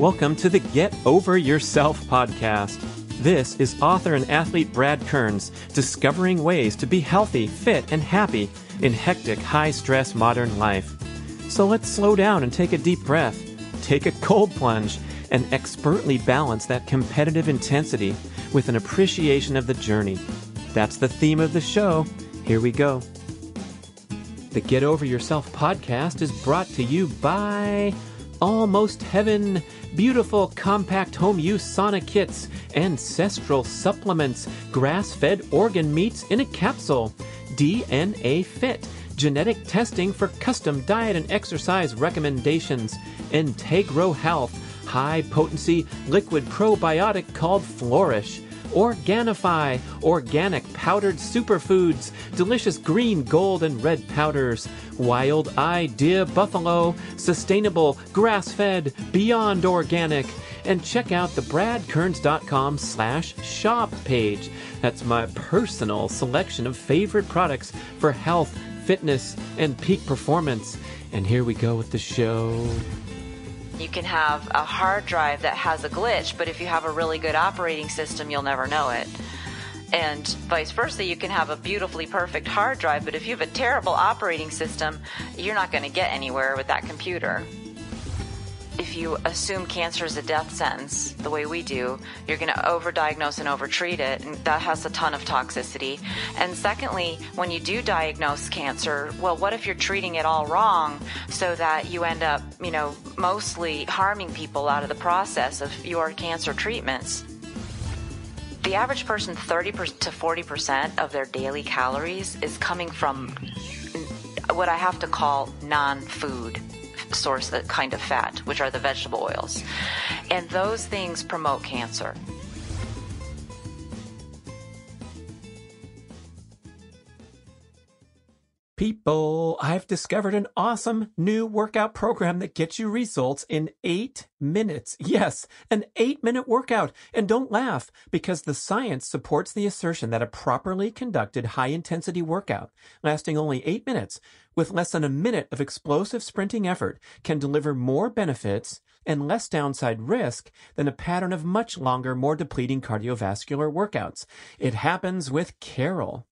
Welcome to the Get Over Yourself podcast. This is author and athlete Brad Kearns discovering ways to be healthy, fit, and happy in hectic, high stress modern life. So let's slow down and take a deep breath, take a cold plunge, and expertly balance that competitive intensity with an appreciation of the journey. That's the theme of the show. Here we go. The Get Over Yourself podcast is brought to you by Almost Heaven, beautiful compact home use sauna kits, ancestral supplements, grass fed organ meats in a capsule, DNA Fit, genetic testing for custom diet and exercise recommendations, Integro Health, high potency liquid probiotic called Flourish. Organifi, organic powdered superfoods, delicious green, gold, and red powders, Wild Idea Buffalo, sustainable, grass fed, beyond organic. And check out the bradkearns.com slash shop page. That's my personal selection of favorite products for health, fitness, and peak performance. And here we go with the show. You can have a hard drive that has a glitch, but if you have a really good operating system, you'll never know it. And vice versa, you can have a beautifully perfect hard drive, but if you have a terrible operating system, you're not going to get anywhere with that computer if you assume cancer is a death sentence, the way we do, you're going to overdiagnose and overtreat it, and that has a ton of toxicity. And secondly, when you do diagnose cancer, well, what if you're treating it all wrong so that you end up, you know, mostly harming people out of the process of your cancer treatments? The average person, 30 to 40% of their daily calories is coming from what I have to call non food source that kind of fat, which are the vegetable oils. And those things promote cancer. People, I've discovered an awesome new workout program that gets you results in eight minutes. Yes, an eight minute workout. And don't laugh because the science supports the assertion that a properly conducted high intensity workout lasting only eight minutes with less than a minute of explosive sprinting effort can deliver more benefits and less downside risk than a pattern of much longer, more depleting cardiovascular workouts. It happens with Carol.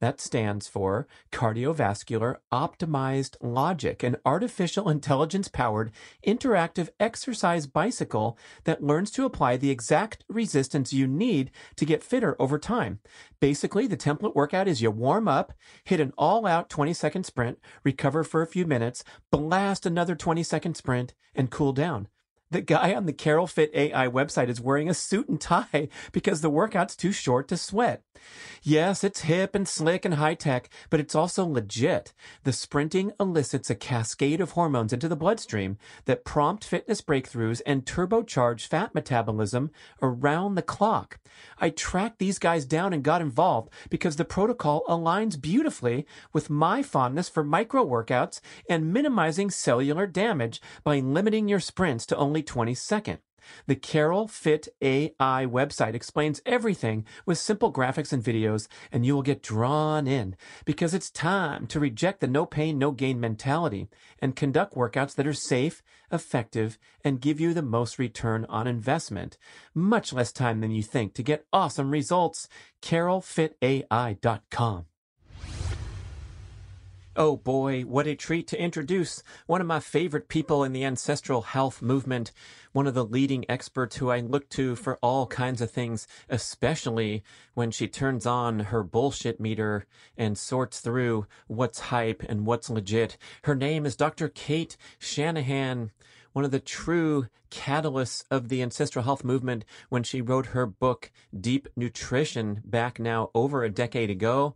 That stands for Cardiovascular Optimized Logic, an artificial intelligence powered interactive exercise bicycle that learns to apply the exact resistance you need to get fitter over time. Basically, the template workout is you warm up, hit an all out 20 second sprint, recover for a few minutes, blast another 20 second sprint, and cool down. The guy on the Carol Fit AI website is wearing a suit and tie because the workout's too short to sweat. Yes, it's hip and slick and high tech, but it's also legit. The sprinting elicits a cascade of hormones into the bloodstream that prompt fitness breakthroughs and turbocharge fat metabolism around the clock. I tracked these guys down and got involved because the protocol aligns beautifully with my fondness for micro workouts and minimizing cellular damage by limiting your sprints to only 20 seconds. The Carol Fit AI website explains everything with simple graphics and videos, and you will get drawn in because it's time to reject the no pain, no gain mentality and conduct workouts that are safe, effective, and give you the most return on investment. Much less time than you think to get awesome results. CarolFitAI.com. Oh boy, what a treat to introduce one of my favorite people in the ancestral health movement, one of the leading experts who I look to for all kinds of things, especially when she turns on her bullshit meter and sorts through what's hype and what's legit. Her name is Dr. Cate Shanahan one of the true catalysts of the ancestral health movement when she wrote her book, Deep Nutrition, back now over a decade ago.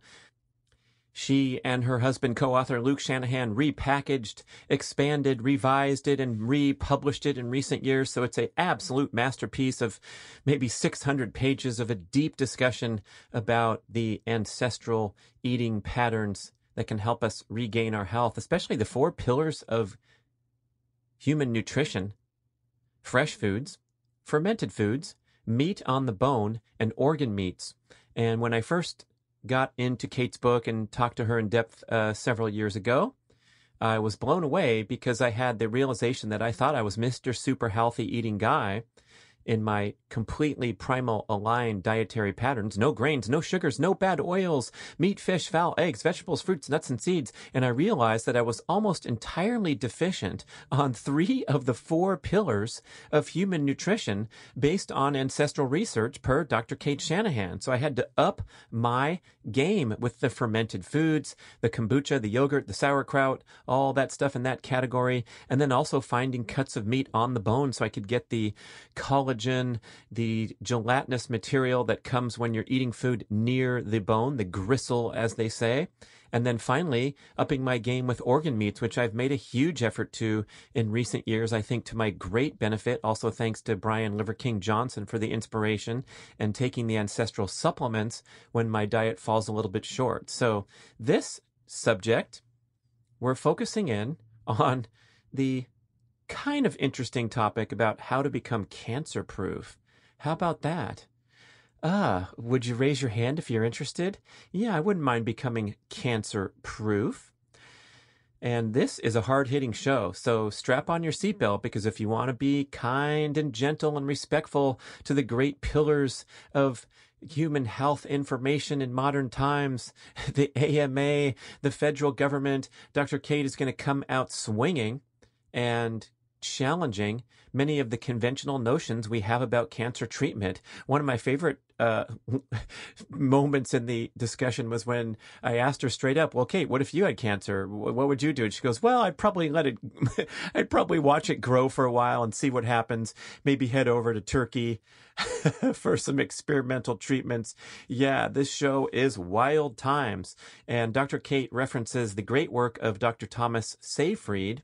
She and her husband, co-author Luke Shanahan, repackaged, expanded, revised it, and republished it in recent years. So it's an absolute masterpiece of maybe 600 pages of a deep discussion about the ancestral eating patterns that can help us regain our health, especially the four pillars of human nutrition, fresh foods, fermented foods, meat on the bone, and organ meats. And when I first got into Cate's book and talked to her in depth uh, several years ago. I was blown away because I had the realization that I thought I was Mr. Super Healthy Eating Guy in my completely primal aligned dietary patterns no grains, no sugars, no bad oils, meat, fish, fowl, eggs, vegetables, fruits, nuts, and seeds. And I realized that I was almost entirely deficient on three of the four pillars of human nutrition based on ancestral research per Dr. Cate Shanahan. So I had to up my game with the fermented foods, the kombucha, the yogurt, the sauerkraut, all that stuff in that category. And then also finding cuts of meat on the bone so I could get the collagen collagen, the gelatinous material that comes when you're eating food near the bone, the gristle, as they say. And then finally, upping my game with organ meats, which I've made a huge effort to in recent years, I think to my great benefit. Also, thanks to Brian Liver King Johnson for the inspiration and taking the ancestral supplements when my diet falls a little bit short. So, this subject, we're focusing in on the kind of interesting topic about how to become cancer proof. How about that? Ah, would you raise your hand if you're interested? Yeah, I wouldn't mind becoming cancer proof. And this is a hard hitting show, so strap on your seatbelt because if you want to be kind and gentle and respectful to the great pillars of human health information in modern times, the AMA, the federal government, Dr. Cate is going to come out swinging and challenging many of the conventional notions we have about cancer treatment. One of my favorite uh, moments in the discussion was when I asked her straight up, "Well, Cate, what if you had cancer? What would you do?" And she goes, "Well, I'd probably let it. I'd probably watch it grow for a while and see what happens. Maybe head over to Turkey." for some experimental treatments. Yeah, this show is wild times. And Dr. Cate references the great work of Dr. Thomas Seyfried,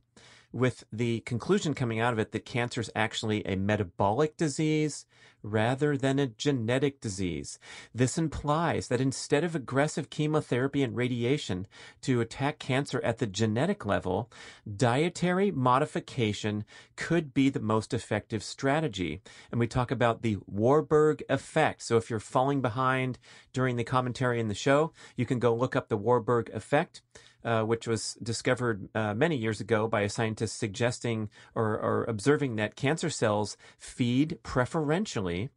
with the conclusion coming out of it that cancer is actually a metabolic disease rather than a genetic disease. This implies that instead of aggressive chemotherapy and radiation to attack cancer at the genetic level, dietary modification could be the most effective strategy. And we talk about the Warburg effect. So if you're falling behind during the commentary in the show, you can go look up the Warburg effect. Uh, which was discovered uh, many years ago by a scientist suggesting or, or observing that cancer cells feed preferentially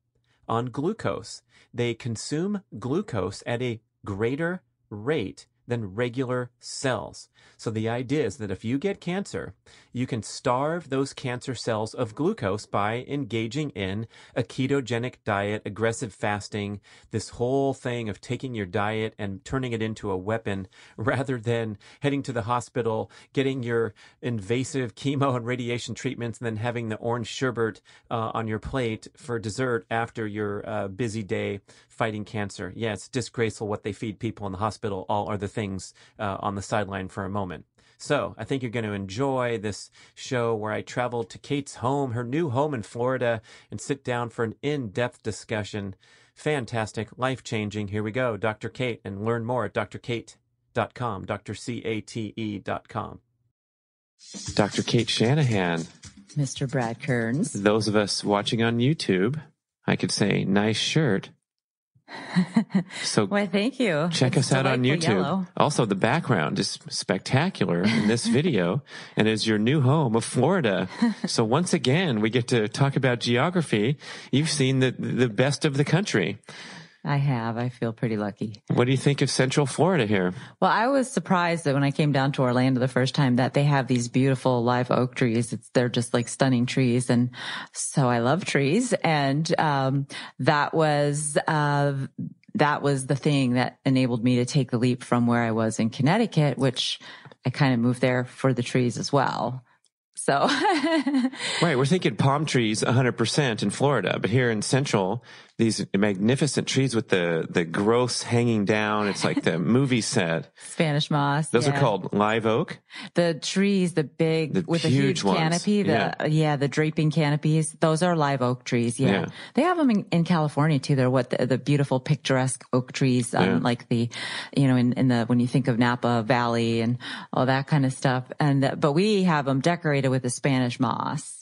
on glucose. They consume glucose at a greater rate than regular cells. So the idea is that if you get cancer, you can starve those cancer cells of glucose by engaging in a ketogenic diet, aggressive fasting, this whole thing of taking your diet and turning it into a weapon rather than heading to the hospital, getting your invasive chemo and radiation treatments, and then having the orange sherbet uh, on your plate for dessert after your uh, busy day fighting cancer. Yeah, it's disgraceful what they feed people in the hospital. All are the things uh, on the sideline for a moment. So I think you're going to enjoy this show where I travel to Cate's home, her new home in Florida, and sit down for an in-depth discussion. Fantastic, life-changing. Here we go, Dr. Cate, and learn more at drkate.com, drcate.com. Dr. Cate Shanahan. Mr. Brad Kearns. Those of us watching on YouTube, I could say, nice shirt. So well, thank you. Check it's us out on YouTube. Yellow. Also, the background is spectacular in this video and is your new home of Florida. so once again, we get to talk about geography. You've seen the, the best of the country. I have. I feel pretty lucky. What do you think of Central Florida here? Well, I was surprised that when I came down to Orlando the first time that they have these beautiful live oak trees. It's, they're just like stunning trees. And so I love trees. And, um, that was, uh, that was the thing that enabled me to take the leap from where I was in Connecticut, which I kind of moved there for the trees as well. So, right. We're thinking palm trees 100% in Florida, but here in Central, these magnificent trees with the the growths hanging down. It's like the movie set. Spanish moss. Those yeah. are called live oak. The trees, the big the with the huge, huge canopy, the yeah. yeah. the draping canopies. Those are live oak trees. Yeah, yeah. they have them in, in, California too. They're what the, the beautiful picturesque oak trees, um, like the, you know, in, in the when you think of Napa Valley and all that kind of stuff. And but we have them decorated with the Spanish moss.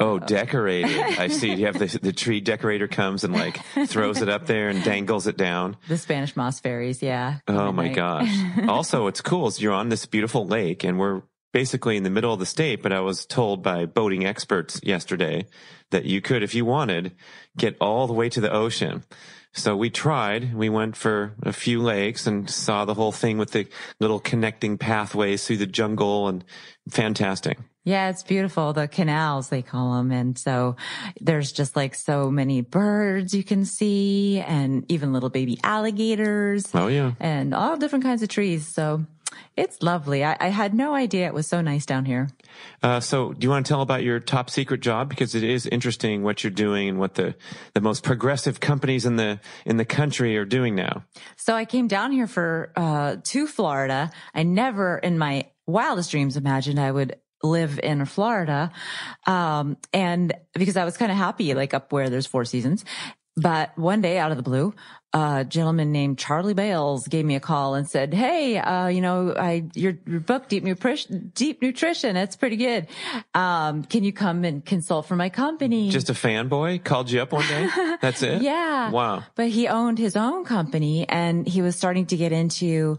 Oh, decorated. I see. You have the, the tree decorator comes and like throws it up there and dangles it down. The Spanish moss fairies. Yeah. Oh my gosh. also, what's cool is you're on this beautiful lake and we're basically in the middle of the state, but I was told by boating experts yesterday that you could, if you wanted, get all the way to the ocean. So we tried. We went for a few lakes and saw the whole thing with the little connecting pathways through the jungle and fantastic. Yeah, it's beautiful. The canals, they call them. And so there's just like so many birds you can see and even little baby alligators. Oh, yeah. And all different kinds of trees. So it's lovely. I, I had no idea it was so nice down here. Uh, so do you want to tell about your top secret job? Because it is interesting what you're doing and what the, the most progressive companies in the, in the country are doing now. So I came down here for, uh, to Florida. I never in my wildest dreams imagined I would live in Florida. Um, and because I was kind of happy, like up where there's four seasons. But one day out of the blue, a gentleman named Charlie Bailes gave me a call and said, Hey, uh, you know, I, your, your book, Deep Nutrition, Deep Nutrition, it's pretty good. Um, can you come and consult for my company? Just a fanboy called you up one day. That's it. yeah. Wow. But he owned his own company and he was starting to get into,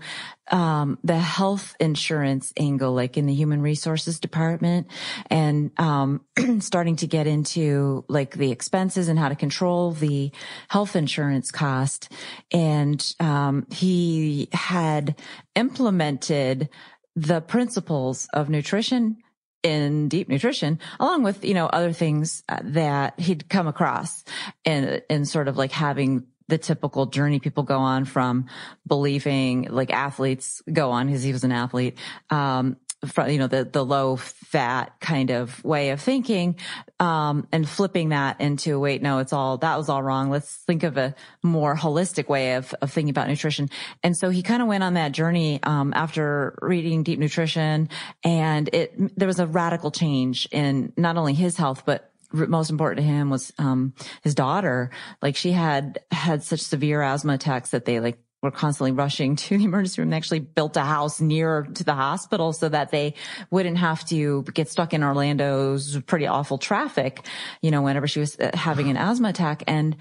um, the health insurance angle, like in the human resources department and, um, starting to get into like the expenses and how to control the health insurance cost. And um, he had implemented the principles of nutrition in deep nutrition, along with, you know, other things uh, that he'd come across in, in sort of like having the typical journey people go on from believing like athletes go on because he was an athlete, um, from, you know, the, the low fat kind of way of thinking, um, and flipping that into, wait, no, it's all, that was all wrong. Let's think of a more holistic way of, of thinking about nutrition. And so he kind of went on that journey, um, after reading deep nutrition and it, there was a radical change in not only his health, but most important to him was um his daughter like she had had such severe asthma attacks that they like were constantly rushing to the emergency room. They actually built a house near to the hospital so that they wouldn't have to get stuck in Orlando's pretty awful traffic, you know, whenever she was uh, having an asthma attack. And,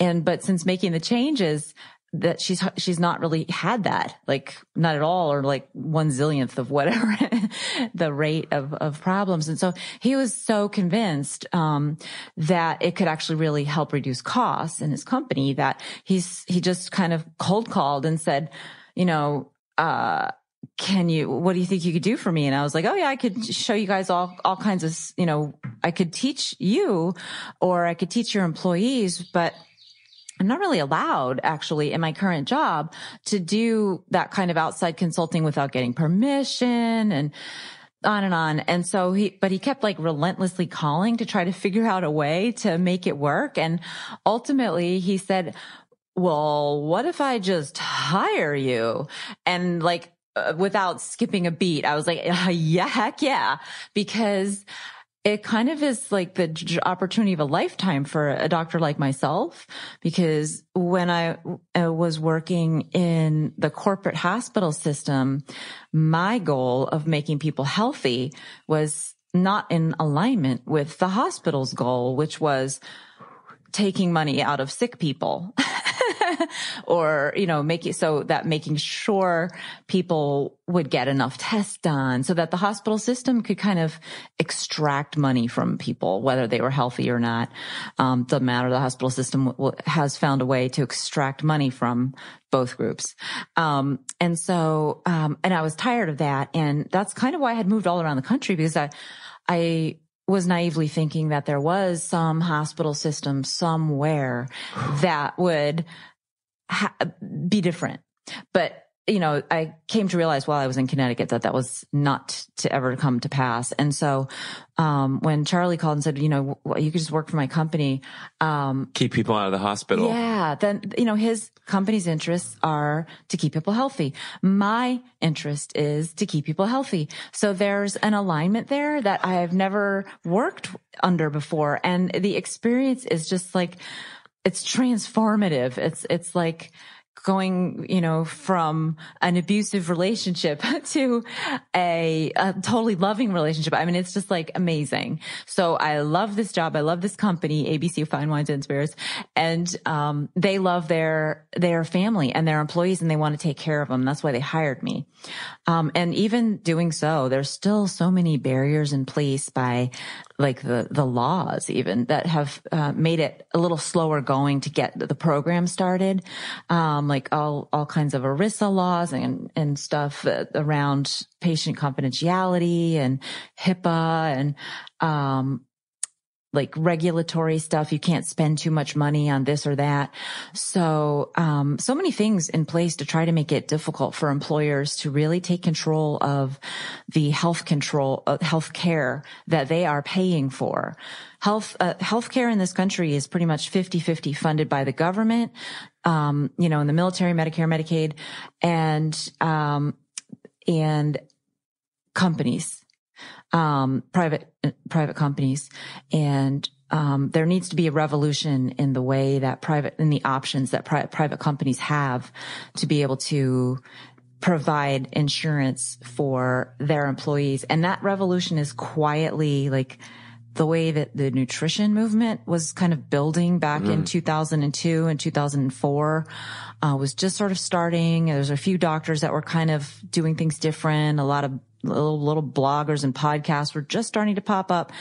and, but since making the changes, that she's she's not really had that like not at all or like one zillionth of whatever the rate of of problems. And so he was so convinced um, that it could actually really help reduce costs in his company that he's he just kind of cold called and said you know uh can you what do you think you could do for me? And i was like oh yeah i could show you guys all all kinds of you know i could teach you or i could teach your employees but I'm not really allowed actually in my current job to do that kind of outside consulting without getting permission and on and on. And so he, but he kept like relentlessly calling to try to figure out a way to make it work. And ultimately he said, well, what if I just hire you? And like, uh, without skipping a beat, I was like, yeah, heck yeah. Because it kind of is like the opportunity of a lifetime for a doctor like myself because when I uh, was working in the corporate hospital system, my goal of making people healthy was not in alignment with the hospital's goal, which was taking money out of sick people. or, you know, making so that making sure people would get enough tests done so that the hospital system could kind of extract money from people, whether they were healthy or not. Um, doesn't matter. The hospital system w- has found a way to extract money from both groups. Um, and so, um, and I was tired of that. And that's kind of why I had moved all around the country because I, I was naively thinking that there was some hospital system somewhere that would ha- be different. But you know, I came to realize while I was in Connecticut that that was not to ever come to pass. And so, um, when Charlie called and said, you know, you could just work for my company, um, keep people out of the hospital. Yeah. Then, you know, his company's interests are to keep people healthy. My interest is to keep people healthy. So there's an alignment there that I've never worked under before. And the experience is just like, it's transformative. It's, it's like, going, you know, from an abusive relationship to a, a, totally loving relationship. I mean, it's just like amazing. So I love this job. I love this company, ABC Fine Wines and Spirits, and um, they love their their family and their employees, and they want to take care of them. That's why they hired me. Um, and even doing so, there's still so many barriers in place by like the the laws even that have uh, made it a little slower going to get the program started. Um, like all all kinds of ERISA laws and and stuff around patient confidentiality and HIPAA and um, like regulatory stuff. You can't spend too much money on this or that. So, um, so many things in place to try to make it difficult for employers to really take control of the health control, uh, health care that they are paying for. Health, uh, healthcare in this country is pretty much 50-50 funded by the government, um, you know, in the military, Medicare, Medicaid, and, um, and companies um, private private companies, and um, there needs to be a revolution in the way that private in the options that pri- private companies have to be able to provide insurance for their employees, and that revolution is quietly like the way that the nutrition movement was kind of building back mm. in 2002 and 2004 uh, was just sort of starting. There's a few doctors that were kind of doing things different. A lot of little, little bloggers and podcasts were just starting to pop up.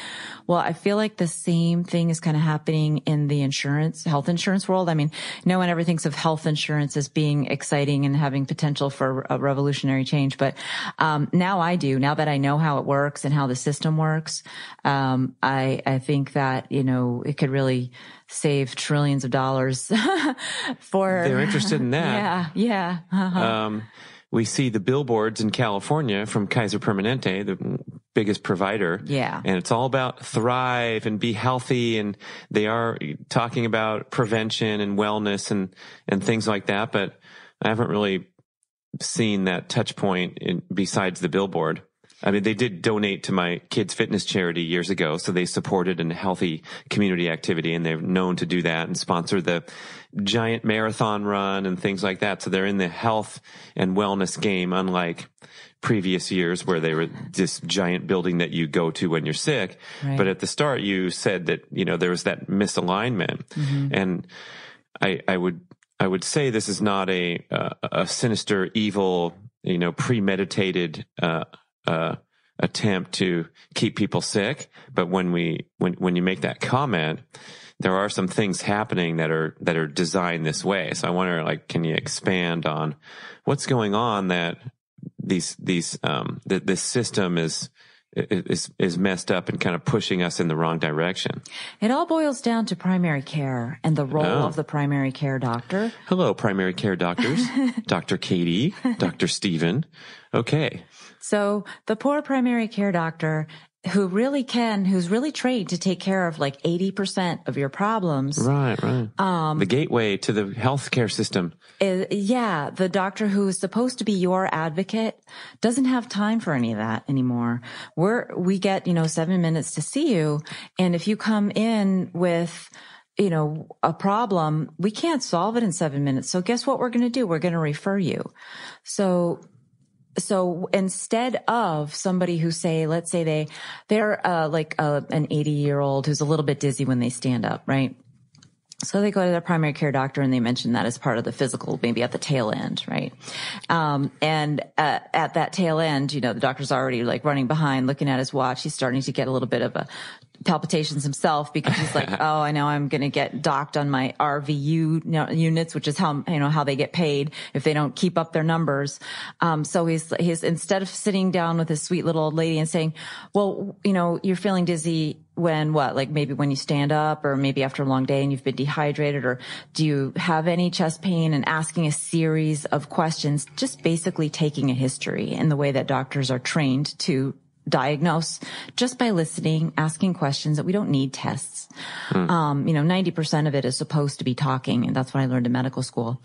Well, I feel like the same thing is kind of happening in the insurance, health insurance world. I mean, no one ever thinks of health insurance as being exciting and having potential for a revolutionary change, but um, now I do. Now that I know how it works and how the system works, um, I I think that you know it could really save trillions of dollars for. They're interested in that. Yeah, yeah. Uh-huh. Um, we see the billboards in California from Kaiser Permanente, the biggest provider. Yeah. And it's all about thrive and be healthy. And they are talking about prevention and wellness and, and things like that. But I haven't really seen that touch point in, besides the billboard. I mean, they did donate to my kids' fitness charity years ago, so they supported a healthy community activity, and they're known to do that and sponsor the giant marathon run and things like that. So they're in the health and wellness game, unlike previous years where they were this giant building that you go to when you're sick. Right. But at the start, you said that you know there was that misalignment, mm-hmm. and I, I would I would say this is not a a sinister, evil, you know, premeditated. Uh, uh, attempt to keep people sick. But when we, when, when you make that comment, there are some things happening that are, that are designed this way. So I wonder, like, can you expand on what's going on that these, these, um, that this system is, is is messed up and kind of pushing us in the wrong direction. It all boils down to primary care and the role oh. of the primary care doctor. Hello, primary care doctors, Dr. Katie, Dr. Stephen. Okay. So the poor primary care doctor who really can, who's really trained to take care of like 80% of your problems. Right, right. Um, the gateway to the healthcare system. Is, yeah. The doctor who is supposed to be your advocate doesn't have time for any of that anymore. We're, we get, you know, seven minutes to see you. And if you come in with, you know, a problem, we can't solve it in seven minutes. So guess what we're going to do? We're going to refer you. So so instead of somebody who say, let's say they, they're uh, like a, uh, an 80 year old who's a little bit dizzy when they stand up, right? So they go to their primary care doctor and they mention that as part of the physical, maybe at the tail end, right? Um, and uh, at that tail end, you know, the doctor's already like running behind, looking at his watch. He's starting to get a little bit of a palpitations himself because he's like, oh, I know I'm going to get docked on my RVU units, which is how, you know, how they get paid if they don't keep up their numbers. Um, so he's, he's, instead of sitting down with his sweet little old lady and saying, well, you know, you're feeling dizzy when what, like maybe when you stand up or maybe after a long day and you've been dehydrated or do you have any chest pain and asking a series of questions, just basically taking a history in the way that doctors are trained to diagnose just by listening, asking questions that we don't need tests. Hmm. Um, you know, 90% of it is supposed to be talking. And that's what I learned in medical school.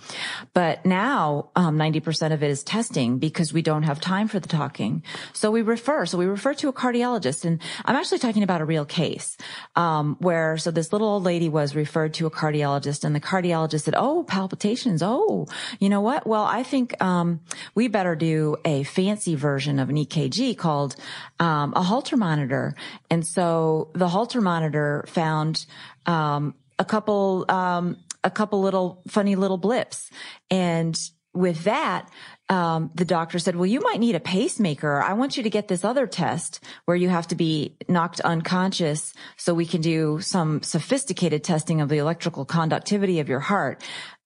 But now, um, 90% of it is testing because we don't have time for the talking. So we refer, so we refer to a cardiologist and I'm actually talking about a real case, um, where, so this little old lady was referred to a cardiologist and the cardiologist said, Oh, palpitations. Oh, you know what? Well, I think, um, we better do a fancy version of an EKG called um, a Holter monitor. And so the Holter monitor found um, a couple um, a couple little funny little blips, and with that, um, the doctor said, well, you might need a pacemaker. I want you to get this other test where you have to be knocked unconscious so we can do some sophisticated testing of the electrical conductivity of your heart.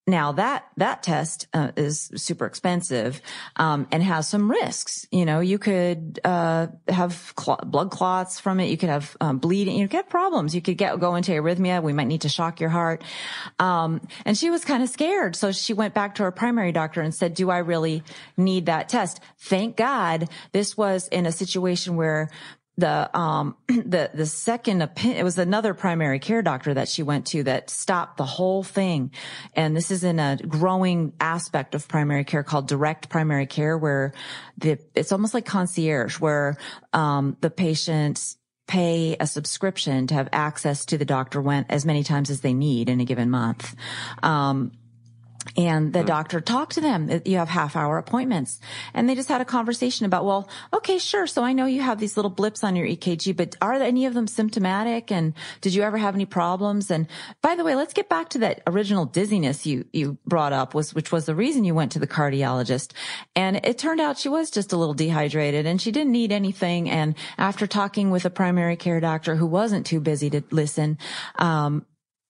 Now that that test uh, is super expensive um, and has some risks. You know, you could uh, have cl- blood clots from it. You could have um, bleeding. You could have problems. You could get go into arrhythmia. We might need to shock your heart. Um, and she was kind of scared, so she went back to her primary doctor and said, "Do I really need that test?" Thank God this was in a situation where the um the the second opinion it was another primary care doctor that she went to that stopped the whole thing. And this is in a growing aspect of primary care called direct primary care where the it's almost like concierge where um the patients pay a subscription to have access to the doctor when as many times as they need in a given month. Um and the hmm. doctor talked to them. You have half hour appointments and they just had a conversation about, well, okay, sure. So I know you have these little blips on your EKG, but are any of them symptomatic? And did you ever have any problems? And by the way, let's get back to that original dizziness you, you brought up was, which was the reason you went to the cardiologist. And it turned out she was just a little dehydrated and she didn't need anything. And after talking with a primary care doctor who wasn't too busy to listen, um,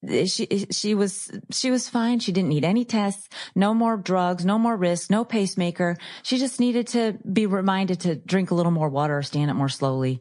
she she was she was fine. She didn't need any tests, no more drugs, no more risk, no pacemaker. She just needed to be reminded to drink a little more water or stand up more slowly.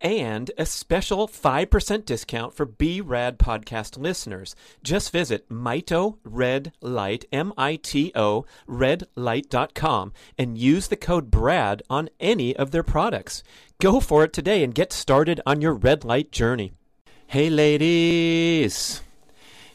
And a special 5% discount for B Rad podcast listeners. Just visit Mito Red Light, M I T O, redlight.com, and use the code BRAD on any of their products. Go for it today and get started on your red light journey. Hey, ladies.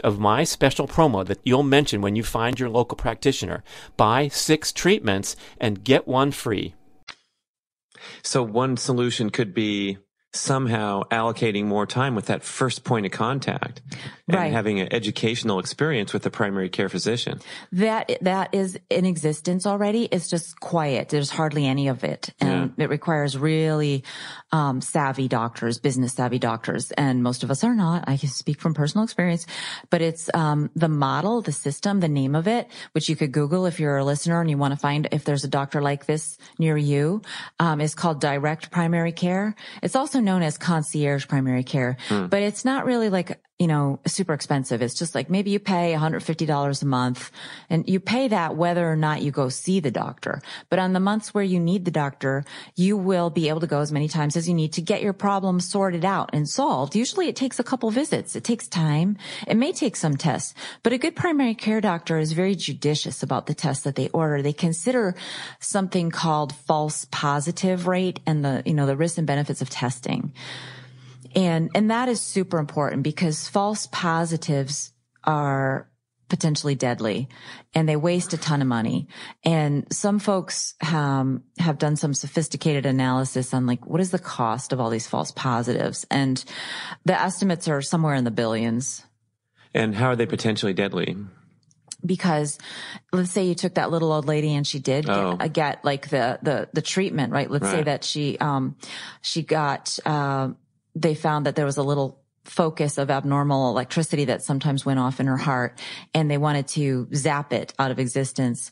of my special promo that you'll mention when you find your local practitioner. Buy six treatments and get one free. So one solution could be somehow allocating more time with that first point of contact and Right. having an educational experience with the primary care physician. That that is in existence already. It's just quiet. There's hardly any of it, and it requires really um, savvy doctors, business savvy doctors, and most of us are not. I can speak from personal experience, but it's um, the model, the system, the name of it, which you could Google if you're a listener and you want to find if there's a doctor like this near you. Um, is called direct primary care. It's also known as concierge primary care, hmm. but it's not really like you know, super expensive. It's just like maybe you pay $150 a month and you pay that whether or not you go see the doctor. But on the months where you need the doctor, you will be able to go as many times as you need to get your problem sorted out and solved. Usually it takes a couple visits. It takes time. It may take some tests, but a good primary care doctor is very judicious about the tests that they order. They consider something called false positive rate and the, you know, the risks and benefits of testing. And, and that is super important because false positives are potentially deadly and they waste a ton of money. And some folks, um, have done some sophisticated analysis on like, what is the cost of all these false positives? And the estimates are somewhere in the billions And how are they potentially deadly? because let's say you took that little old lady and she did get, Oh. uh, get like the, the, the treatment, right? Let's say that she, um, she got, um, they found that there was a little focus of abnormal electricity that sometimes went off in her heart and they wanted to zap it out of existence.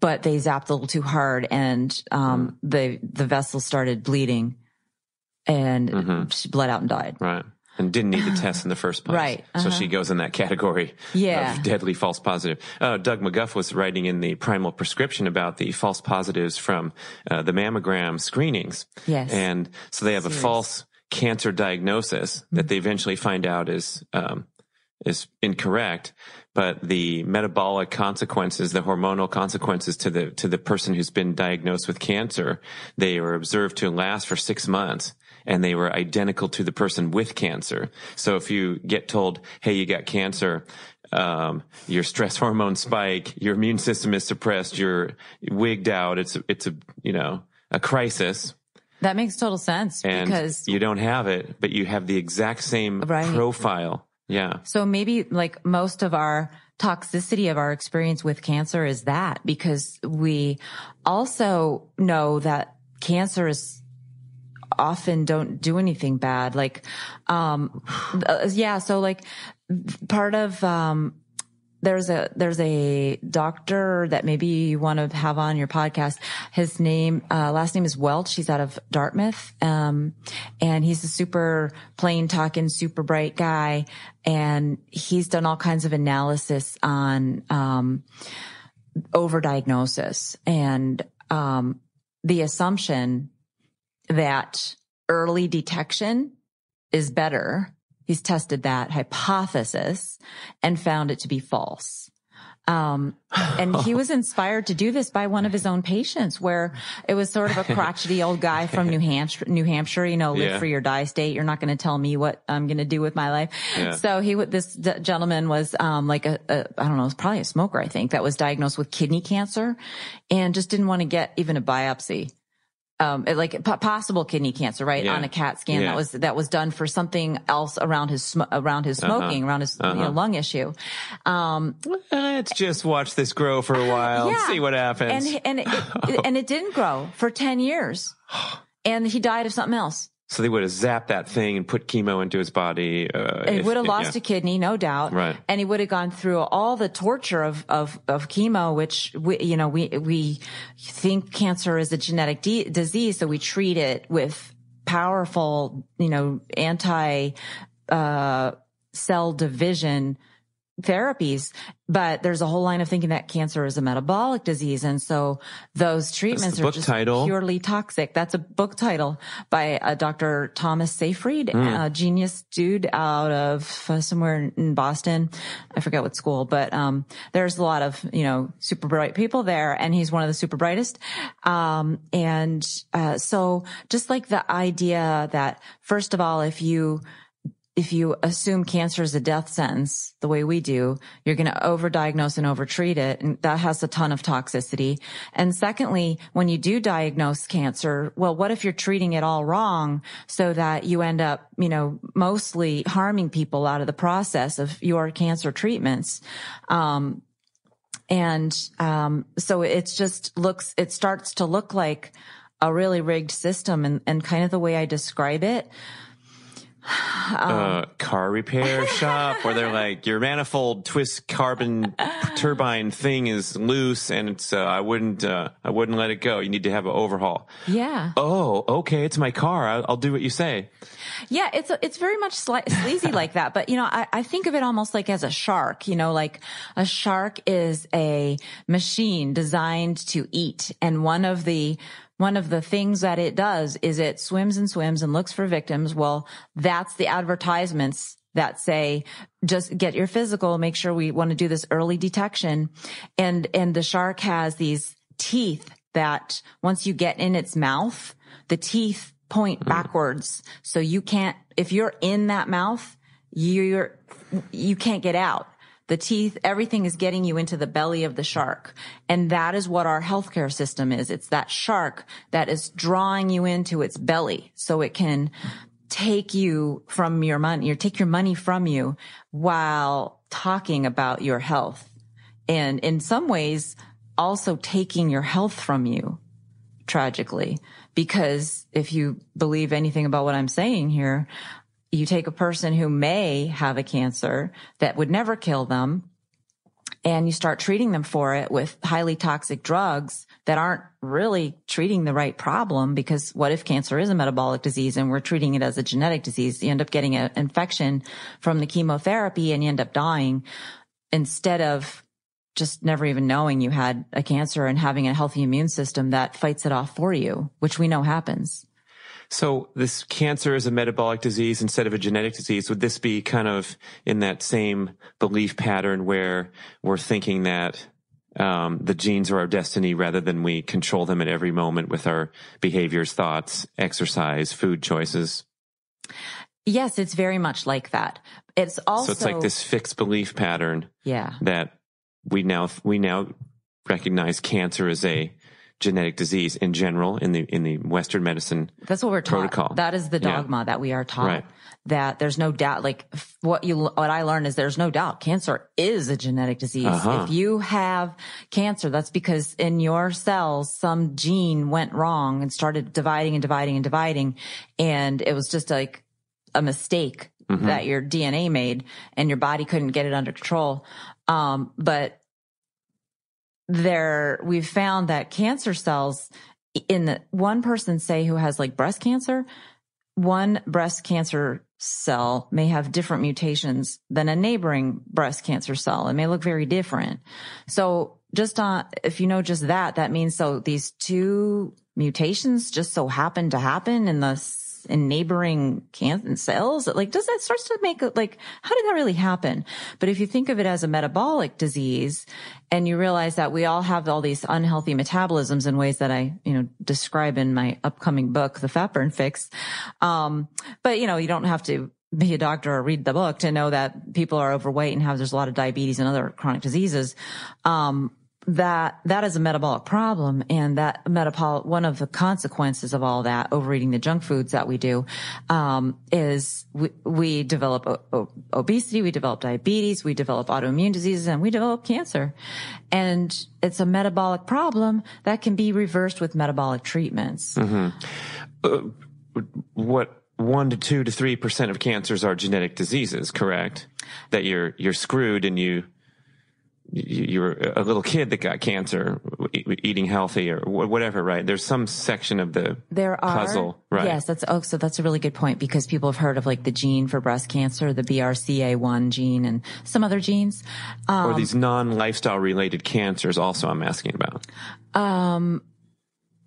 But they zapped a little too hard and, um, the, the vessel started bleeding and Mhm. she bled out and died. Right. And didn't need the test in the first place. Right. So Uh-huh. she goes in that category Yeah. of deadly false positive. Uh, Doug McGuff was writing in the primal prescription about the false positives from uh, the mammogram screenings. Yes. And so they have Serious. a false cancer diagnosis Mm-hmm. that they eventually find out is, um, is incorrect, but the metabolic consequences, the hormonal consequences to the, to the person who's been diagnosed with cancer, they were observed to last for six months and they were identical to the person with cancer. So if you get told, Hey, you got cancer, um, your stress hormone spike, your immune system is suppressed, you're wigged out. It's, it's a, you know, a crisis That makes total sense and because you don't have it, but you have the exact same Right. profile. Yeah. So maybe like most of our toxicity of our experience with cancer is that because we also know that cancer is often don't do anything bad. Like, um, uh, yeah. So like part of, um, there's a there's a doctor that maybe you want to have on your podcast. His name uh, last name is Welch. He's out of Dartmouth, um, and he's a super plain talking, super bright guy, and he's done all kinds of analysis on um, overdiagnosis and um, the assumption that early detection is better He's tested that hypothesis and found it to be false. Um, and he was inspired to do this by one of his own patients where it was sort of a crotchety old guy from New Hampshire, New Hampshire, you know, live Yeah. for your die state. You're not going to tell me what I'm going to do with my life. Yeah. So he would, this gentleman was, um, like a, a, I don't know, it was probably a smoker, I think that was diagnosed with kidney cancer and just didn't want to get even a biopsy. Um, like po- possible kidney cancer, right? Yeah. On a CAT scan Yeah. that was, that was done for something else around his, sm- around his smoking, around his you know, Uh-huh. lung issue. Um, Let's just watch this grow for a while Yeah. see what happens. and and it, it- and it didn't grow for 10 years and he died of something else so they would have zapped that thing and put chemo into his body. Uh, if- would have lost yeah. a kidney no doubt Right. and he would have gone through all the torture of of of chemo which we you know we we think cancer is a genetic de- disease so we treat it with powerful you know anti uh cell division therapies, but there's a whole line of thinking that cancer is a metabolic disease. And so those treatments are just title. purely toxic. That's a book title by uh, Dr. Thomas Seyfried, Hmm. a genius dude out of uh, somewhere in Boston. I forget what school, but, um, there's a lot of, you know, super bright people there and he's one of the super brightest. Um, and, uh, so just like the idea that first of all, if you, if you assume cancer is a death sentence the way we do, you're going to overdiagnose and overtreat it. And that has a ton of toxicity. And secondly, when you do diagnose cancer, well, what if you're treating it all wrong so that you end up, you know, mostly harming people out of the process of your cancer treatments? Um, and, um, so it's just looks, it starts to look like a really rigged system and, and kind of the way I describe it. Uh, car repair shop where they're like your manifold twist carbon turbine thing is loose and it's uh, I wouldn't uh, I wouldn't let it go. You need to have an overhaul. Yeah. Oh, okay, it's my car. I'll, I'll do what you say. Yeah, it's it's very much sli- sleazy like that. But you know, I, I think of it almost like as a shark. You know, like a shark is a machine designed to eat, and one of the one of the things that it does is it swims and swims and looks for victims. Well, that's the advertisements that say just get your physical make sure we want to do this early detection. And and the shark has these teeth that once you get in its mouth the teeth point mm-hmm. backwards. So you can't if you're in that mouth you're you can't get out the teeth everything is getting you into the belly of the shark. And that is what our healthcare system is. It's that shark that is drawing you into its belly so it can take you from your money or take your money from you while talking about your health. And in some ways also taking your health from you tragically. Because if you believe anything about what I'm saying here, you take a person who may have a cancer that would never kill them and you start treating them for it with highly toxic drugs that aren't really treating the right problem because what if cancer is a metabolic disease and we're treating it as a genetic disease? You end up getting an infection from the chemotherapy and you end up dying instead of just never even knowing you had a cancer and having a healthy immune system that fights it off for you, which we know happens. So this cancer is a metabolic disease instead of a genetic disease. Would this be kind of in that same belief pattern where we're thinking that um, the genes are our destiny rather than we control them at every moment with our behaviors, thoughts, exercise, food choices? Yes, it's very much like that. It's also so it's like this fixed belief pattern Yeah. that we now we now recognize cancer as a genetic disease in general in the in the Western medicine. That's what we're taught. Protocol. That is the Yeah. dogma that we are taught. Right. That there's no doubt, like what you, what I learned is there's no doubt cancer is a genetic disease. Uh-huh. If you have cancer, that's because in your cells, some gene went wrong and started dividing and dividing and dividing. And it was just like a mistake Mm-hmm. that your DNA made and your body couldn't get it under control. Um, but there, we've found that cancer cells in the one person say who has like breast cancer, one breast cancer cell may have different mutations than a neighboring breast cancer cell. It may look very different. So just on, if you know just that, that means so these two mutations just so happen to happen in the in neighboring cancer cells? Like, does that starts to make like, how did that really happen? But if you think of it as a metabolic disease and you realize that we all have all these unhealthy metabolisms in ways that I, you know, describe in my upcoming book, The Fat Burn Fix. Um, but you know, you don't have to be a doctor or read the book to know that people are overweight and have, there's a lot of diabetes and other chronic diseases. Um, that that is a metabolic problem and that metabolic one of the consequences of all that overeating the junk foods that we do um, is we, we develop o- o- obesity we develop diabetes we develop autoimmune diseases and we develop cancer. And it's a metabolic problem that can be reversed with metabolic treatments. Mm-hmm. uh, what one to two to three percent of cancers are genetic diseases correct? That you're you're screwed and you you were a little kid that got cancer eating healthy or whatever, right? There's some section of the there are, puzzle, right? Yes, that's oh, so that's a really good point because people have heard of like the gene for breast cancer, the BRCA1 gene, and some other genes, um, or these non-lifestyle related cancers. Also, I'm asking about. Um,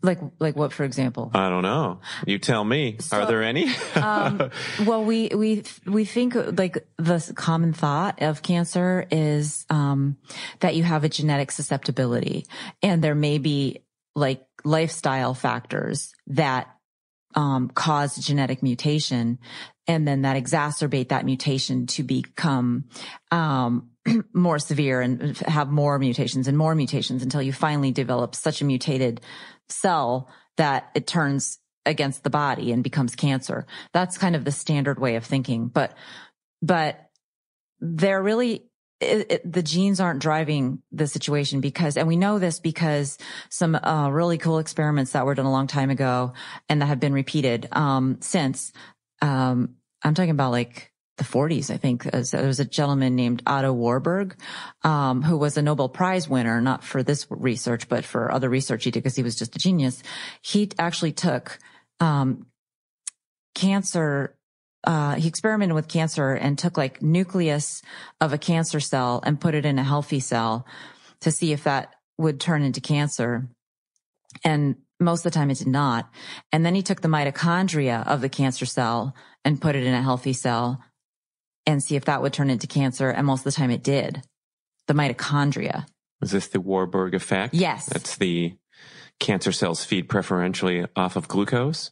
like, like what, for example? I don't know. You tell me. So, Are there any? um, well, we, we, we think like the common thought of cancer is, um, that you have a genetic susceptibility and there may be like lifestyle factors that, um, cause genetic mutation and then that exacerbate that mutation to become, um, more severe and have more mutations and more mutations until you finally develop such a mutated cell that it turns against the body and becomes cancer. That's kind of the standard way of thinking. But, but they're really, it, it, the genes aren't driving the situation because, and we know this because some uh, really cool experiments that were done a long time ago and that have been repeated um, since. Um, I'm talking about like the 40s, I think. There was a gentleman named Otto Warburg, um, who was a Nobel Prize winner, not for this research, but for other research he did because he was just a genius. He actually took, um, cancer, uh, he experimented with cancer and took like nucleus of a cancer cell and put it in a healthy cell to see if that would turn into cancer. And most of the time it did not. And then he took the mitochondria of the cancer cell and put it in a healthy cell and see if that would turn into cancer. And most of the time it did. The mitochondria. Is this the Warburg effect? Yes. That's the cancer cells feed preferentially off of glucose?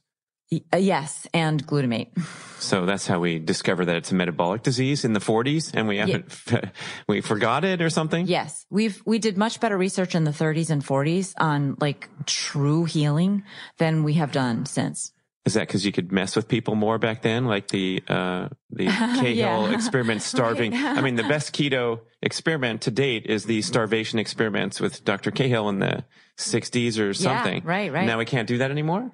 Uh, yes, and glutamate. So that's how we discover that it's a metabolic disease in the 40s and we haven't, yeah. we forgot it or something? Yes. We've, we did much better research in the 30s and 40s on like true healing than we have done since. Is that because you could mess with people more back then, like the uh, the Cahill yeah. experiment starving? right. I mean, the best keto experiment to date is the starvation experiments with Dr. Cahill in the 60s or something. Yeah, right, right. Now we can't do that anymore.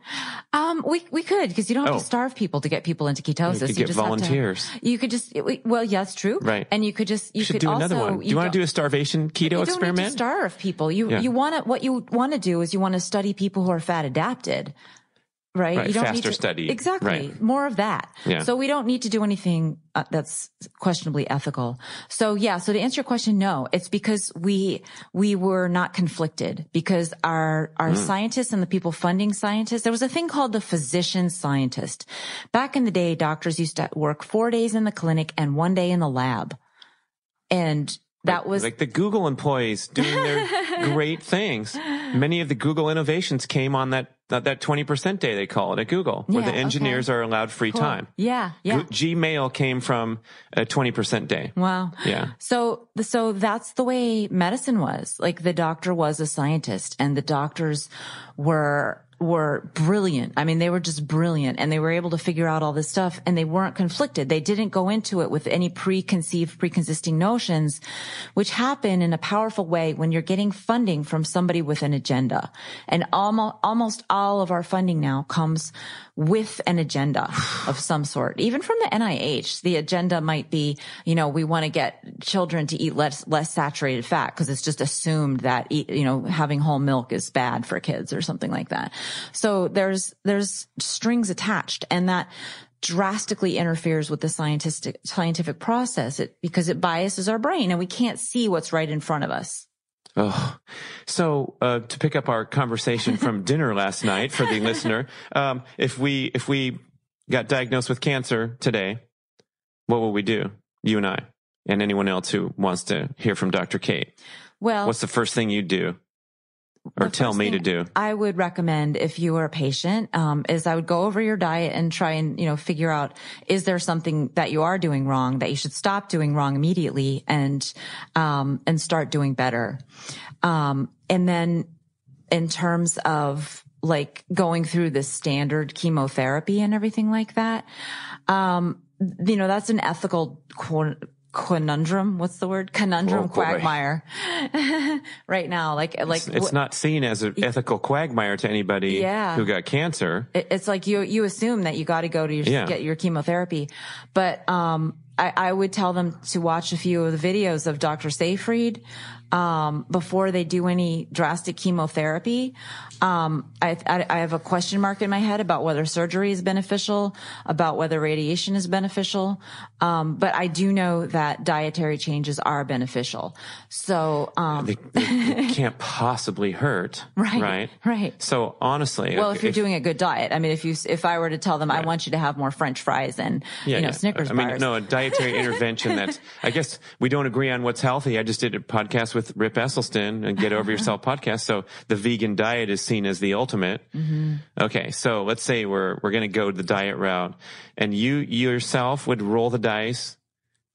Um, we we could because you don't have oh. to starve people to get people into ketosis. You could you get volunteers. To, you could just well, that's true. Right, and you could just you, you should could do also, another one. Do you, you want to do a starvation keto you experiment? Don't need to starve people. You yeah. you want to what you want to do is you want to study people who are fat adapted right? right. You don't Faster need to, study. Exactly. Right. More of that. Yeah. So we don't need to do anything uh, that's questionably ethical. So yeah. So to answer your question, no, it's because we, we were not conflicted because our, our mm. scientists and the people funding scientists, there was a thing called the physician scientist. Back in the day, doctors used to work four days in the clinic and one day in the lab. And that was like the Google employees doing their great things. Many of the Google innovations came on that that twenty percent day they call it at Google, where yeah, the engineers okay. are allowed free cool. time. Yeah, yeah. Gmail came from a twenty percent day. Wow. Yeah. So so that's the way medicine was. Like the doctor was a scientist, and the doctors were were brilliant. I mean, they were just brilliant and they were able to figure out all this stuff and they weren't conflicted. They didn't go into it with any preconceived, preexisting notions, which happen in a powerful way when you're getting funding from somebody with an agenda. And almost, almost all of our funding now comes with an agenda of some sort, even from the NIH. The agenda might be, you know, we want to get children to eat less, less saturated fat because it's just assumed that, eat, you know, having whole milk is bad for kids or something like that. So there's, there's strings attached and that drastically interferes with the scientific, scientific process it, because it biases our brain and we can't see what's right in front of us. Oh, so uh, to pick up our conversation from dinner last night for the listener, um, if we if we got diagnosed with cancer today, what will we do? You and I, and anyone else who wants to hear from Dr. Cate. Well, what's the first thing you'd do? Or tell me to do? I would recommend if you are a patient, um, is I would go over your diet and try and, you know, figure out, is there something that you are doing wrong that you should stop doing wrong immediately and, um, and start doing better. Um, and then in terms of like going through the standard chemotherapy and everything like that, um, you know, that's an ethical conundrum. What's the word? Conundrum oh, quagmire. right now, like like it's, it's wh- not seen as an ethical quagmire to anybody yeah. who got cancer. It's like you you assume that you got to go to your, yeah. get your chemotherapy, but um, I, I would tell them to watch a few of the videos of Dr. Seyfried um, before they do any drastic chemotherapy. Um, I, I, I, have a question mark in my head about whether surgery is beneficial, about whether radiation is beneficial. Um, but I do know that dietary changes are beneficial. So, um, they, they, can't possibly hurt. right. Right. Right. So honestly, well, if, if you're doing a good diet, I mean, if you, if I were to tell them, right. I want you to have more French fries and, yeah, you know, yeah. Snickers I mean, bars. no, a dietary intervention that's, I guess we don't agree on what's healthy. I just did a podcast with with Rip Esselstyn and Get Over Yourself podcast. So the vegan diet is seen as the ultimate. Mm-hmm. Okay. So let's say we're, we're going to go the diet route and you yourself would roll the dice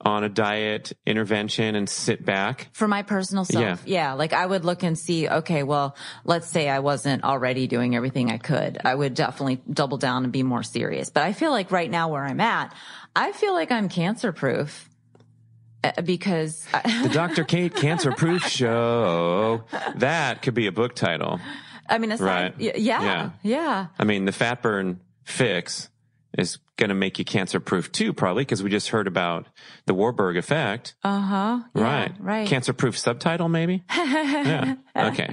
on a diet intervention and sit back? For my personal self, yeah. yeah. Like I would look and see, okay, well, let's say I wasn't already doing everything I could. I would definitely double down and be more serious. But I feel like right now where I'm at, I feel like I'm cancer proof. Uh, because the Dr. Cate Cancer Proof Show. That could be a book title. I mean, aside, right? Yeah, yeah, yeah. I mean, the fat burn fix is going to make you cancer proof too, probably because we just heard about the Warburg effect. Uh huh. Yeah, right. Right. Cancer proof subtitle, maybe. yeah. Okay.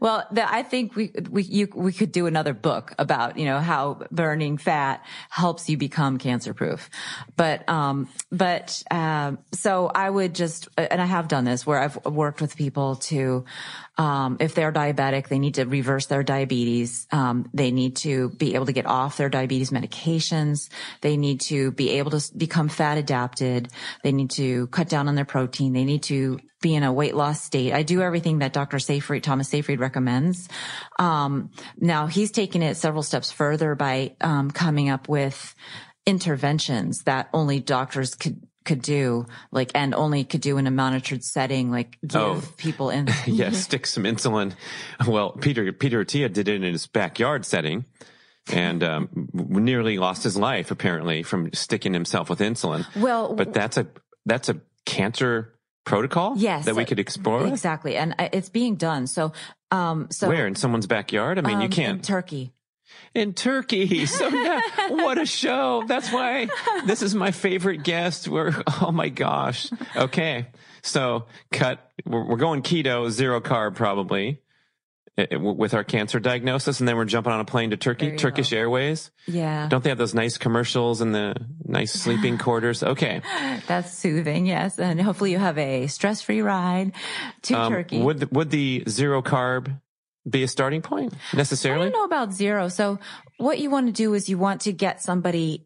Well, the, I think we we you, we could do another book about you know how burning fat helps you become cancer proof, but um but um so I would just and I have done this where I've worked with people to um, if they're diabetic, they need to reverse their diabetes. Um, they need to be able to get off their diabetes medications. They need to be able to become fat adapted. They need to cut down on their protein. They need to be in a weight loss state. I do everything that Dr. Seyfried, Thomas Seyfried recommends. Um, now he's taken it several steps further by, um, coming up with interventions that only doctors could could do, like, and only could do in a monitored setting, like give oh, people in. yeah, stick some insulin. Well, Peter, Peter Attia did it in his backyard setting and um, nearly lost his life apparently from sticking himself with insulin. Well, but that's a, that's a cancer protocol yes, that we could explore. Exactly. And uh, it's being done. So, um, so where in someone's backyard? I mean, um, you can't. Turkey in Turkey. So yeah, what a show. That's why this is my favorite guest. We're, oh my gosh. Okay. So cut, we're, we're going keto, zero carb probably eh, eh, with our cancer diagnosis. And then we're jumping on a plane to Turkey, Turkish go. Airways. Yeah. Don't they have those nice commercials and the nice sleeping quarters? Okay. That's soothing. Yes. And hopefully you have a stress free ride to um, Turkey. Would, would the zero carb be a starting point necessarily? I don't know about zero. So what you want to do is you want to get somebody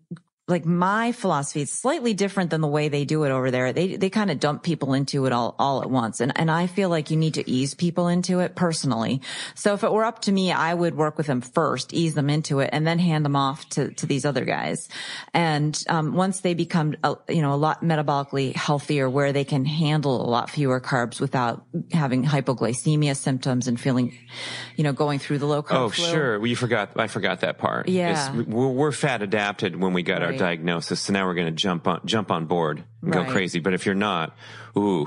like my philosophy is slightly different than the way they do it over there. They, they kind of dump people into it all, all at once. And, and I feel like you need to ease people into it personally. So if it were up to me, I would work with them first, ease them into it and then hand them off to, to these other guys. And, um, once they become, a, you know, a lot metabolically healthier where they can handle a lot fewer carbs without having hypoglycemia symptoms and feeling, you know, going through the low carb. Oh, sure. Well, you forgot, I forgot that part. Yeah. We're, we're, fat adapted when we got right. our diagnosis. So now we're going to jump on, jump on board and right. go crazy. But if you're not, ooh,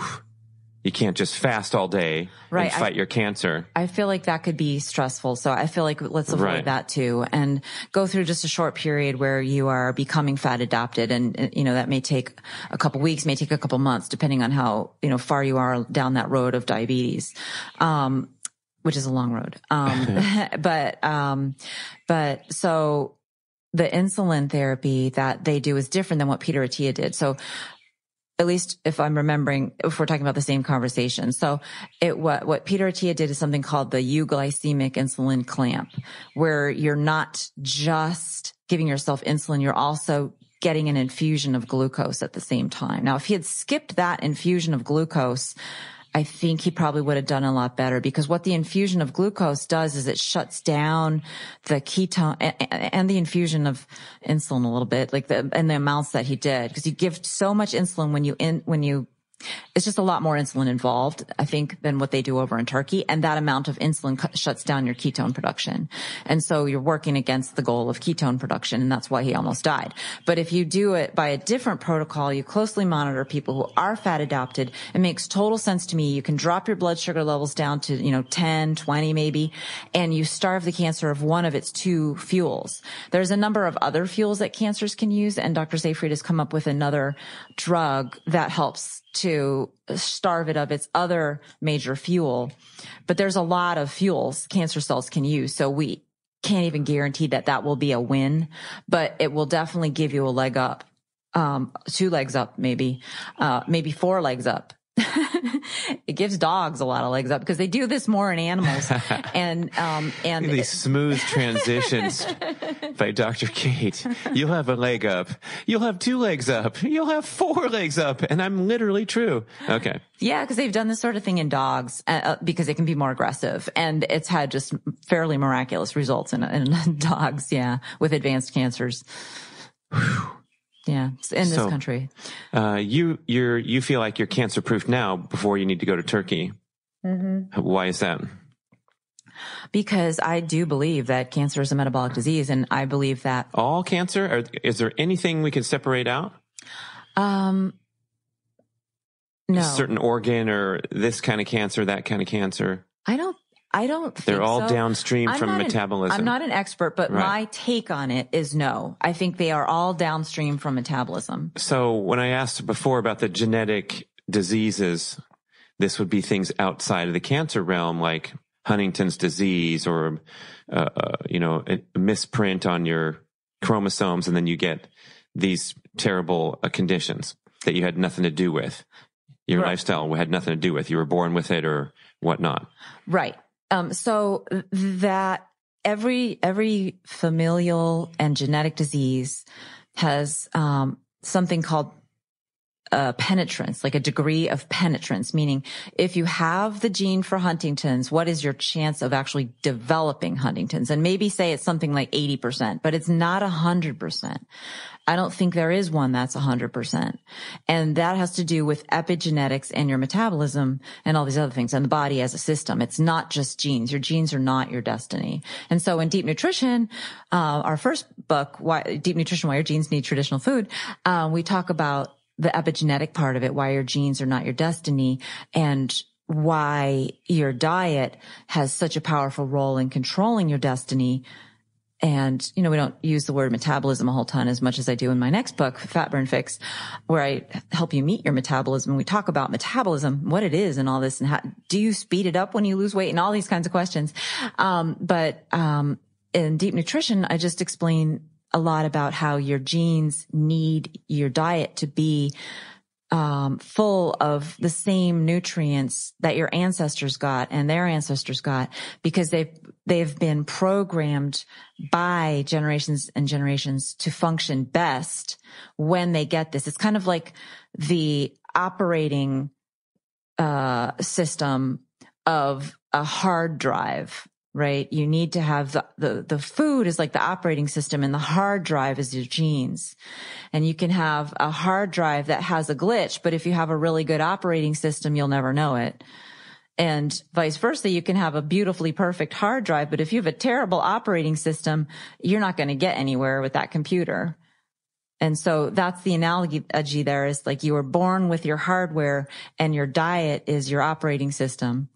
you can't just fast all day Right, and I- fight your cancer. I feel like that could be stressful. So I feel like let's avoid Right. that too and go through just a short period where you are becoming fat adapted. And, you know, that may take a couple weeks, may take a couple months, depending on how, you know, far you are down that road of diabetes. Um, which is a long road. Um, but, um, but so the insulin therapy that they do is different than what Peter Attia did. So at least if I'm remembering, if we're talking about the same conversation. So it, what, what Peter Attia did is something called the euglycemic insulin clamp, where you're not just giving yourself insulin, you're also getting an infusion of glucose at the same time. Now, if he had skipped that infusion of glucose, I think he probably would have done a lot better because what the infusion of glucose does is it shuts down the ketone and, the infusion of insulin a little bit, like the, and the amounts that he did. Cause you give so much insulin when you in, when you, it's just a lot more insulin involved, I think, than what they do over in Turkey. And that amount of insulin cu- shuts down your ketone production. And so you're working against the goal of ketone production. And that's why he almost died. But if you do it by a different protocol, you closely monitor people who are fat adapted. It makes total sense to me. You can drop your blood sugar levels down to, you know, 10, 20 maybe, and you starve the cancer of one of its two fuels. There's a number of other fuels that cancers can use. And Dr. Seyfried has come up with another drug that helps to starve it of its other major fuel. But there's a lot of fuels cancer cells can use. So we can't even guarantee that that will be a win, but it will definitely give you a leg up. Um, two legs up, maybe, uh, maybe four legs up. it gives dogs a lot of legs up because they do this more in animals and, um, and These smooth transitions by Dr. Cate. You'll have a leg up. You'll have two legs up. You'll have four legs up. And I'm literally true. Okay. Yeah, because they've done this sort of thing in dogs uh, uh, because they can be more aggressive, and it's had just fairly miraculous results in, in dogs. Yeah, with advanced cancers. Yeah, it's in this So- country. Uh, you, you're, you feel like you're cancer proof now before you need to go to Turkey. Mm-hmm. Why is that? Because I do believe that cancer is a metabolic disease, and I believe that All cancer? Or is there anything we can separate out? um, no, A certain organ or this kind of cancer, that kind of cancer? I don't. I don't. Think They're all so. downstream I'm from not an- metabolism. I'm not an expert, but Right. my take on it is no. I think they are all downstream from metabolism. So when I asked before about the genetic diseases, this would be things outside of the cancer realm, like Huntington's disease or, uh, uh, you know, a misprint on your chromosomes, and then you get these terrible uh, conditions that you had nothing to do with. Your Right. lifestyle had nothing to do with. You were born with it or whatnot. Right. Um, so that every, every familial and genetic disease has, um, something called uh, penetrance, like a degree of penetrance, meaning if you have the gene for Huntington's, what is your chance of actually developing Huntington's? And maybe say it's something like 80%, but it's not 100%. I don't think there is one that's 100%. And that has to do with epigenetics and your metabolism and all these other things and the body as a system. It's not just genes. Your genes are not your destiny. And so in deep nutrition, uh, our first book, why, deep nutrition, why your genes need traditional food, uh, we talk about the epigenetic part of it, why your genes are not your destiny and why your diet has such a powerful role in controlling your destiny. And, you know, we don't use the word metabolism a whole ton as much as I do in my next book, Fat Burn Fix, where I help you meet your metabolism. We talk about metabolism, what it is and all this and how, do you speed it up when you lose weight and all these kinds of questions. Um, but, um, in deep nutrition, I just explain a lot about how your genes need your diet to be um, full of the same nutrients that your ancestors got and their ancestors got because they've they've been programmed by generations and generations to function best when they get this. It's kind of like the operating uh, system of a hard drive right? You need to have the, the, the food is like the operating system and the hard drive is your genes. And you can have a hard drive that has a glitch, but if you have a really good operating system, you'll never know it. And vice versa, you can have a beautifully perfect hard drive, but if you have a terrible operating system, you're not going to get anywhere with that computer. And so that's the analogy there is like you were born with your hardware and your diet is your operating system.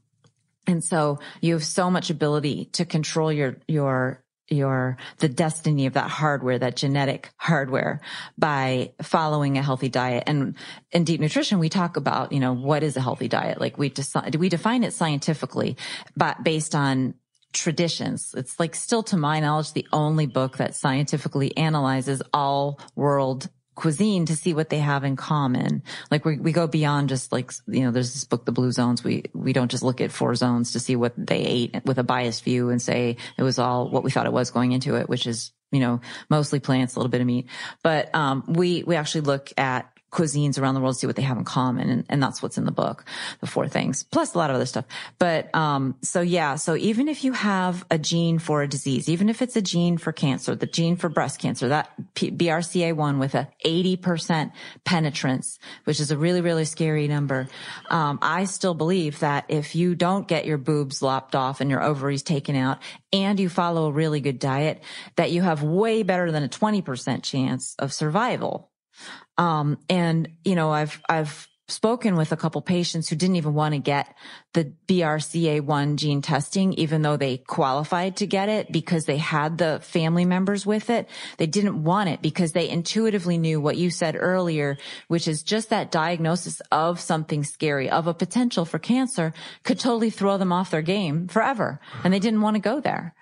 And so you have so much ability to control your, your, your, the destiny of that hardware, that genetic hardware by following a healthy diet. And in deep nutrition, we talk about, you know, what is a healthy diet? Like we decide, we define it scientifically, but based on traditions. It's like still to my knowledge, the only book that scientifically analyzes all world cuisine to see what they have in common. Like we, we go beyond just like, you know, there's this book, The Blue Zones. We, we don't just look at four zones to see what they ate with a biased view and say it was all what we thought it was going into it, which is, you know, mostly plants, a little bit of meat. But, um, we, we actually look at cuisines around the world, see what they have in common. And, and that's what's in the book, the four things, plus a lot of other stuff. But, um, so yeah. So even if you have a gene for a disease, even if it's a gene for cancer, the gene for breast cancer, that P- BRCA1 with a 80% penetrance, which is a really, really scary number. Um, I still believe that if you don't get your boobs lopped off and your ovaries taken out and you follow a really good diet, that you have way better than a 20% chance of survival. Um, and you know, I've, I've spoken with a couple patients who didn't even want to get the BRCA1 gene testing, even though they qualified to get it because they had the family members with it. They didn't want it because they intuitively knew what you said earlier, which is just that diagnosis of something scary, of a potential for cancer could totally throw them off their game forever. And they didn't want to go there.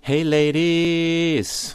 Hey, ladies.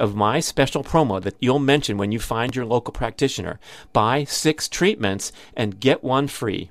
of my special promo that you'll mention when you find your local practitioner. Buy six treatments and get one free.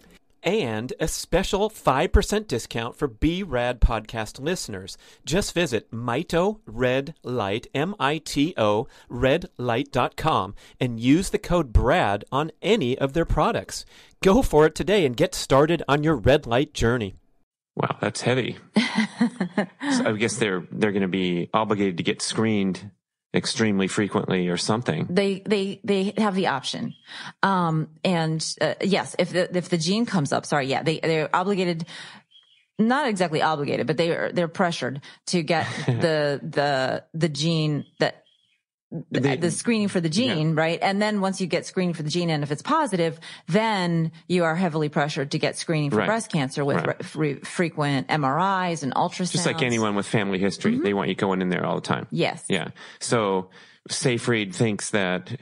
and a special 5% discount for B-Rad podcast listeners. Just visit Mito Red Light, M-I-T-O, redlight.com and use the code BRAD on any of their products. Go for it today and get started on your red light journey. Wow, that's heavy. so I guess they're they're going to be obligated to get screened extremely frequently or something. They they they have the option, um, and uh, yes, if the if the gene comes up, sorry, yeah, they they're obligated. Not exactly obligated, but they are they're pressured to get the the the gene that the, the screening for the gene, yeah. right? And then once you get screening for the gene, and if it's positive, then you are heavily pressured to get screening for right. breast cancer with right. re- frequent MRIs and ultrasounds. Just like anyone with family history, mm-hmm. they want you going in there all the time. Yes. Yeah. So Seyfried thinks that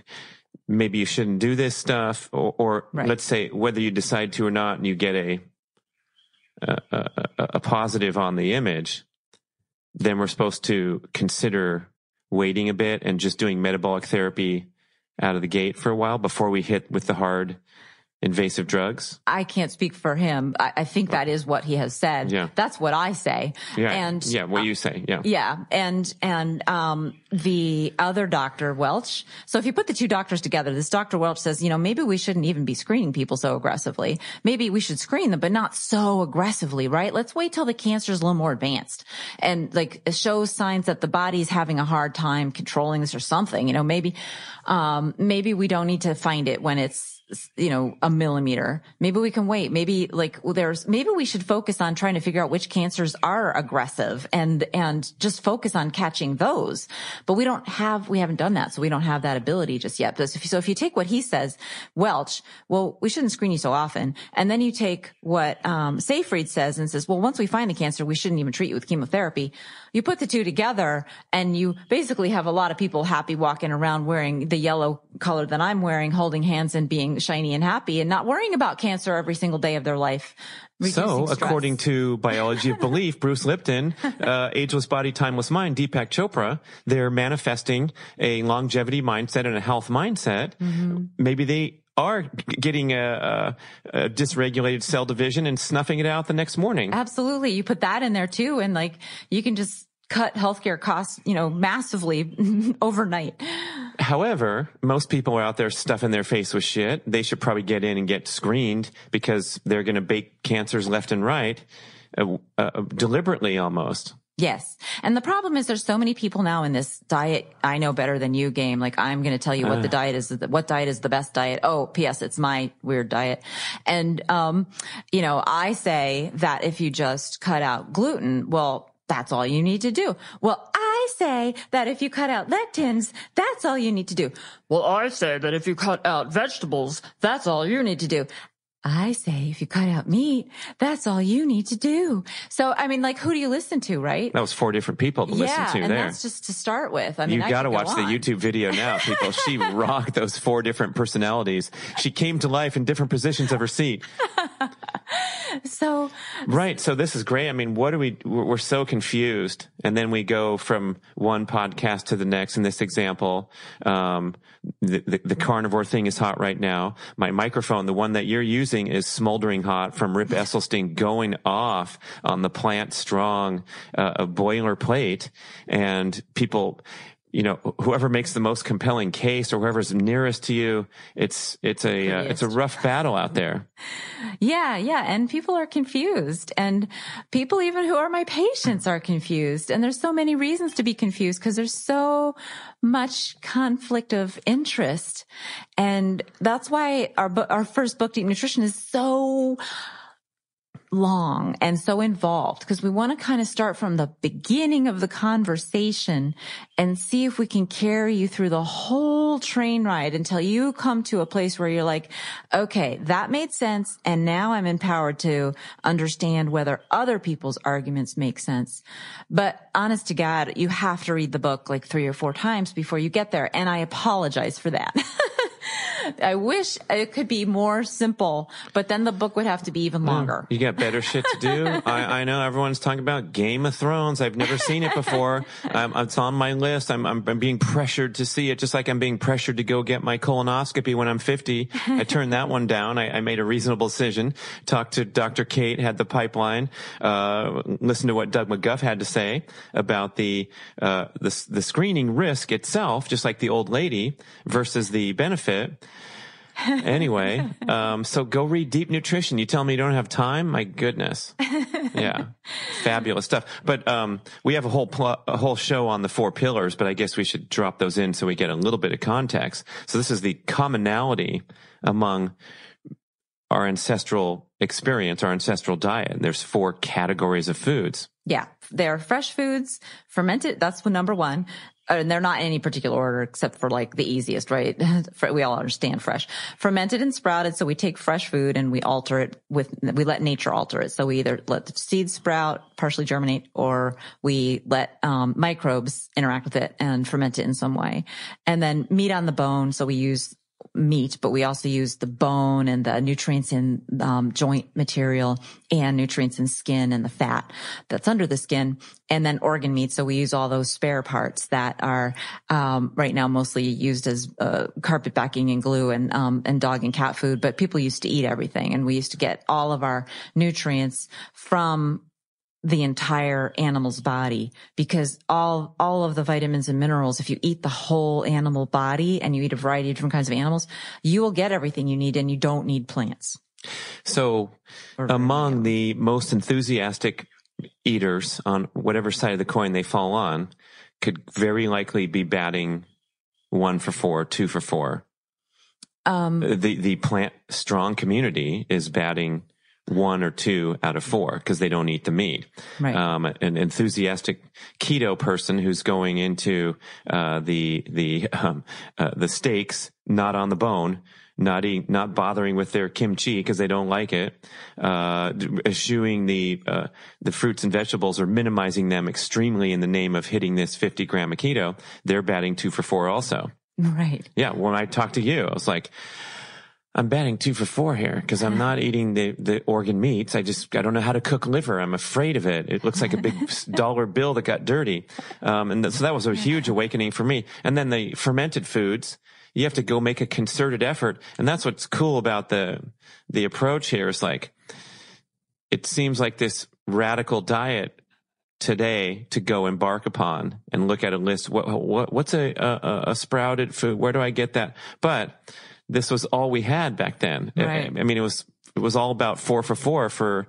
maybe you shouldn't do this stuff, or, or right. let's say whether you decide to or not, and you get a, a, a, a positive on the image, then we're supposed to consider waiting a bit and just doing metabolic therapy out of the gate for a while before we hit with the hard invasive drugs? I can't speak for him. I, I, think that is what he has said. Yeah. That's what I say. Yeah. And yeah, what uh, you say. Yeah. Yeah. And, and, um, the other doctor, Welch. So if you put the two doctors together, this Dr. Welch says, you know, maybe we shouldn't even be screening people so aggressively. Maybe we should screen them, but not so aggressively, right? Let's wait till the cancer is a little more advanced and like it shows signs that the body's having a hard time controlling this or something. You know, maybe, um, maybe we don't need to find it when it's, you know, a millimeter. Maybe we can wait. Maybe like well, there's, maybe we should focus on trying to figure out which cancers are aggressive and, and just focus on catching those. But we don't have, we haven't done that. So we don't have that ability just yet. But so if you take what he says, Welch, well, we shouldn't screen you so often. And then you take what, um, Seyfried says and says, well, once we find the cancer, we shouldn't even treat you with chemotherapy. You put the two together and you basically have a lot of people happy walking around wearing the yellow color that I'm wearing, holding hands and being shiny and happy and not worrying about cancer every single day of their life. So, stress. according to Biology of Belief, Bruce Lipton, uh, Ageless Body, Timeless Mind, Deepak Chopra, they're manifesting a longevity mindset and a health mindset. Mm-hmm. Maybe they are getting a, a, a, dysregulated cell division and snuffing it out the next morning. Absolutely. You put that in there too. And like, you can just cut healthcare costs, you know, massively overnight. However, most people are out there stuffing their face with shit. They should probably get in and get screened because they're going to bake cancers left and right, uh, uh, deliberately almost. Yes. And the problem is there's so many people now in this diet I know better than you game. Like I'm going to tell you what uh. the diet is, what diet is the best diet. Oh, P.S. It's my weird diet. And, um, you know, I say that if you just cut out gluten, well, that's all you need to do. Well, I say that if you cut out lectins, that's all you need to do. Well, I say that if you cut out vegetables, that's all you need to do. I say if you cut out meat, that's all you need to do. So, I mean, like, who do you listen to, right? That was four different people to yeah, listen to and there. that's just to start with. I mean, you got to watch go the YouTube video now, people. she rocked those four different personalities. She came to life in different positions of her seat. so right so this is great i mean what do we we're so confused and then we go from one podcast to the next in this example um, the, the, the, carnivore thing is hot right now my microphone the one that you're using is smoldering hot from rip esselstyn going off on the plant strong uh, boilerplate. And people you know, whoever makes the most compelling case or whoever's nearest to you, it's, it's a, uh, it's a rough battle out there. Yeah. Yeah. And people are confused and people even who are my patients are confused. And there's so many reasons to be confused because there's so much conflict of interest. And that's why our, our first book, Deep Nutrition is so long and so involved because we want to kind of start from the beginning of the conversation and see if we can carry you through the whole train ride until you come to a place where you're like, okay, that made sense. And now I'm empowered to understand whether other people's arguments make sense. But honest to God, you have to read the book like three or four times before you get there. And I apologize for that. I wish it could be more simple, but then the book would have to be even longer. You got better shit to do. I, I, know everyone's talking about Game of Thrones. I've never seen it before. Um, it's on my list. I'm, I'm, I'm, being pressured to see it, just like I'm being pressured to go get my colonoscopy when I'm 50. I turned that one down. I, I made a reasonable decision. Talked to Dr. Cate, had the pipeline. Uh, listened to what Doug McGuff had to say about the uh, the the screening risk itself, just like the old lady versus the benefit anyway, um, so go read Deep Nutrition. You tell me you don't have time? My goodness. Yeah. Fabulous stuff. But, um, we have a whole, pl- a whole show on the four pillars, but I guess we should drop those in so we get a little bit of context. So this is the commonality among our ancestral experience, our ancestral diet. There's four categories of foods. Yeah. They're fresh foods, fermented. That's number one and they're not in any particular order except for like the easiest, right? we all understand fresh, fermented and sprouted. So we take fresh food and we alter it with, we let nature alter it. So we either let the seeds sprout, partially germinate, or we let um, microbes interact with it and ferment it in some way. And then meat on the bone. So we use meat, but we also use the bone and the nutrients in um, joint material and nutrients in skin and the fat that's under the skin, and then organ meat. So we use all those spare parts that are um, right now mostly used as uh, carpet backing and glue and um, and dog and cat food. But people used to eat everything, and we used to get all of our nutrients from the entire animal's body because all all of the vitamins and minerals if you eat the whole animal body and you eat a variety of different kinds of animals you will get everything you need and you don't need plants. So among the most enthusiastic eaters on whatever side of the coin they fall on could very likely be batting one for four two for four. Um, the the plant strong community is batting one or two out of four because they don't eat the meat. Right. Um, an enthusiastic keto person who's going into uh, the the um, uh, the steaks not on the bone. Not eat, not bothering with their kimchi because they don't like it. Uh, eschewing the uh, the fruits and vegetables or minimizing them extremely in the name of hitting this 50 gram of keto. They're batting two for four also. Right. Yeah. When I talked to you, I was like, I'm batting two for four here because I'm not eating the, the organ meats. I just, I don't know how to cook liver. I'm afraid of it. It looks like a big dollar bill that got dirty. Um, and th- so that was a huge awakening for me. And then the fermented foods, you have to go make a concerted effort. And that's what's cool about the, the approach here is like, it seems like this radical diet today to go embark upon and look at a list. What, what what's a, a, a sprouted food? Where do I get that? But this was all we had back then. Right. I, I mean, it was, it was all about four for four for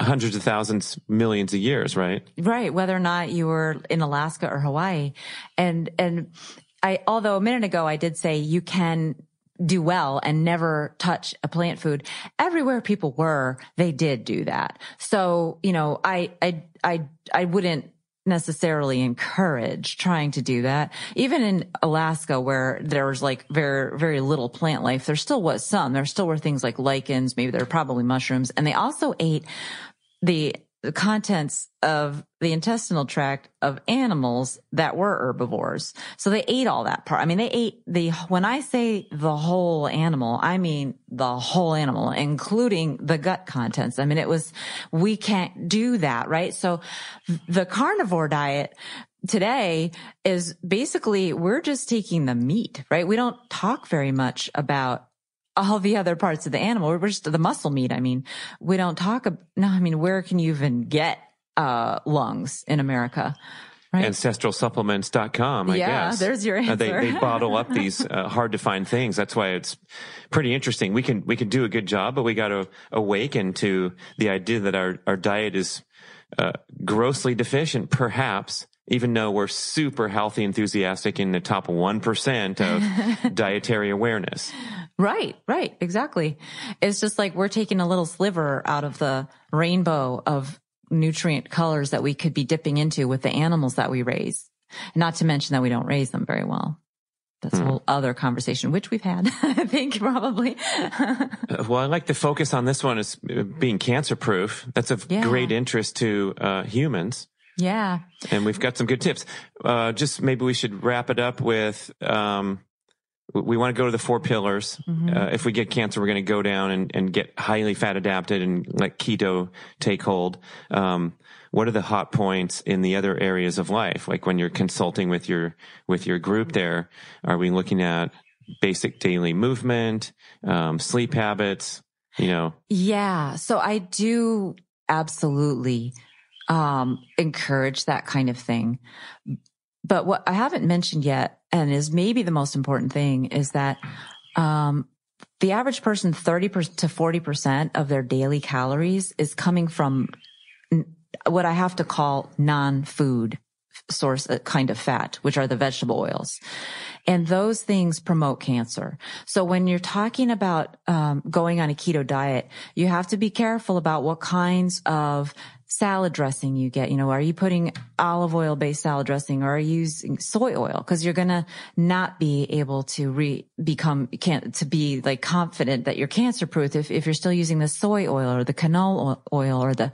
hundreds of thousands, millions of years, right? Right. Whether or not you were in Alaska or Hawaii. And, and I, although a minute ago I did say you can do well and never touch a plant food. Everywhere people were, they did do that. So, you know, I, I, I, I wouldn't necessarily encourage trying to do that. Even in Alaska where there was like very, very little plant life, there still was some. There still were things like lichens, maybe there were probably mushrooms, and they also ate the the contents of the intestinal tract of animals that were herbivores. So they ate all that part. I mean, they ate the, when I say the whole animal, I mean the whole animal, including the gut contents. I mean, it was, we can't do that, right? So the carnivore diet, today is basically we're just taking the meat, right? We don't talk very much about all the other parts of the animal. We're just the muscle meat. I mean, we don't talk. No, I mean, where can you even get uh, lungs in America? Right. ancestralsupplements.com, I Yeah, guess. there's your Uh, they, answer. they bottle up these uh, hard to find things. That's why it's pretty interesting. We can, we can do a good job, but we got to awaken to the idea that our, our diet is uh, grossly deficient, perhaps, even though we're super healthy, enthusiastic in the top 1% of dietary awareness. Right, right, exactly. It's just like we're taking a little sliver out of the rainbow of nutrient colors that we could be dipping into with the animals that we raise. Not to mention that we don't raise them very well. That's a whole other conversation, which we've had, I think, probably. Uh, Well, I like to focus on this one as uh, being cancer proof. That's of Yeah. great interest to uh, humans. yeah. And we've got some good tips. Uh, just maybe we should wrap it up with, um, we want to go to the four pillars. Uh, if we get cancer, we're going to go down and, and get highly fat adapted and let keto take hold. Um, what are the hot points in the other areas of life? Like when you're consulting with your, with your group there, are we looking at basic daily movement, um, sleep habits, you know, Yeah. So I do absolutely um, encourage that kind of thing. But what I haven't mentioned yet, and is maybe the most important thing, is that um, the average person, 30 to 40% of their daily calories is coming from what I have to call non food source uh, kind of fat, which are the vegetable oils. And those things promote cancer. So when you're talking about um, going on a keto diet, you have to be careful about what kinds of salad dressing you get. You know, are you putting olive oil based salad dressing or are you using soy oil? Cause you're going to not be able to re become, can't, to be like confident that you're cancer proof if, if you're still using the soy oil or the canola oil or the,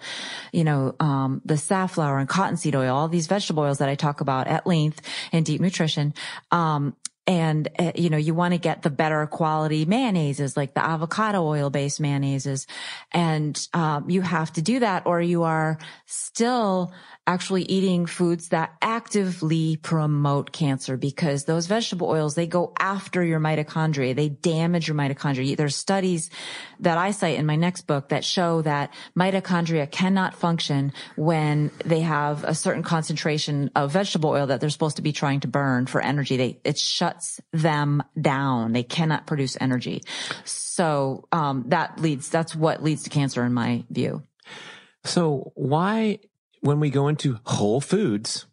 you know, um, the safflower and cottonseed oil, all these vegetable oils that I talk about at length in deep nutrition. Um, and uh, you know you want to get the better quality mayonnaises like the avocado oil based mayonnaises and um, you have to do that or you are still actually eating foods that actively promote cancer because those vegetable oils they go after your mitochondria. They damage your mitochondria. There's studies that i cite in my next book that show that mitochondria cannot function when they have a certain concentration of vegetable oil that they're supposed to be trying to burn for energy. They it shuts them down. They cannot produce energy. So um, that leads that's what leads to cancer in my view. So why, when we go into Whole Foods,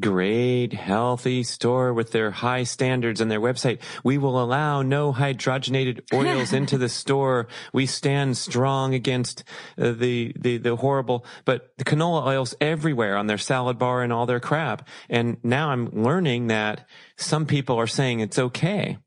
great, healthy store with their high standards and their website, we will allow no hydrogenated oils into the store. We stand strong against uh, the, the, the horrible, but the canola oils everywhere on their salad bar and all their crap. And now I'm learning that some people are saying it's okay.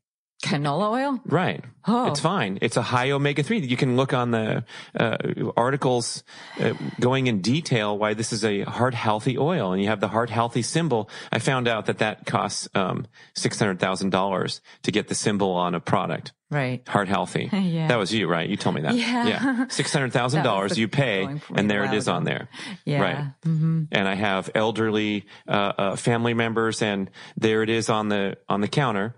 Canola oil Right. Oh. It's fine. It's a high omega 3. You can look on the uh, articles uh, going in detail why this is a heart healthy oil and you have the heart healthy symbol. I found out that that costs um, $600,000 to get the symbol on a product. right Heart healthy. Yeah. That was you, right? You told me that. Yeah. Yeah. $600,000 you pay and there it is on there. yeah Right. hmm And I have elderly uh, uh, family members and there it is on the on the counter.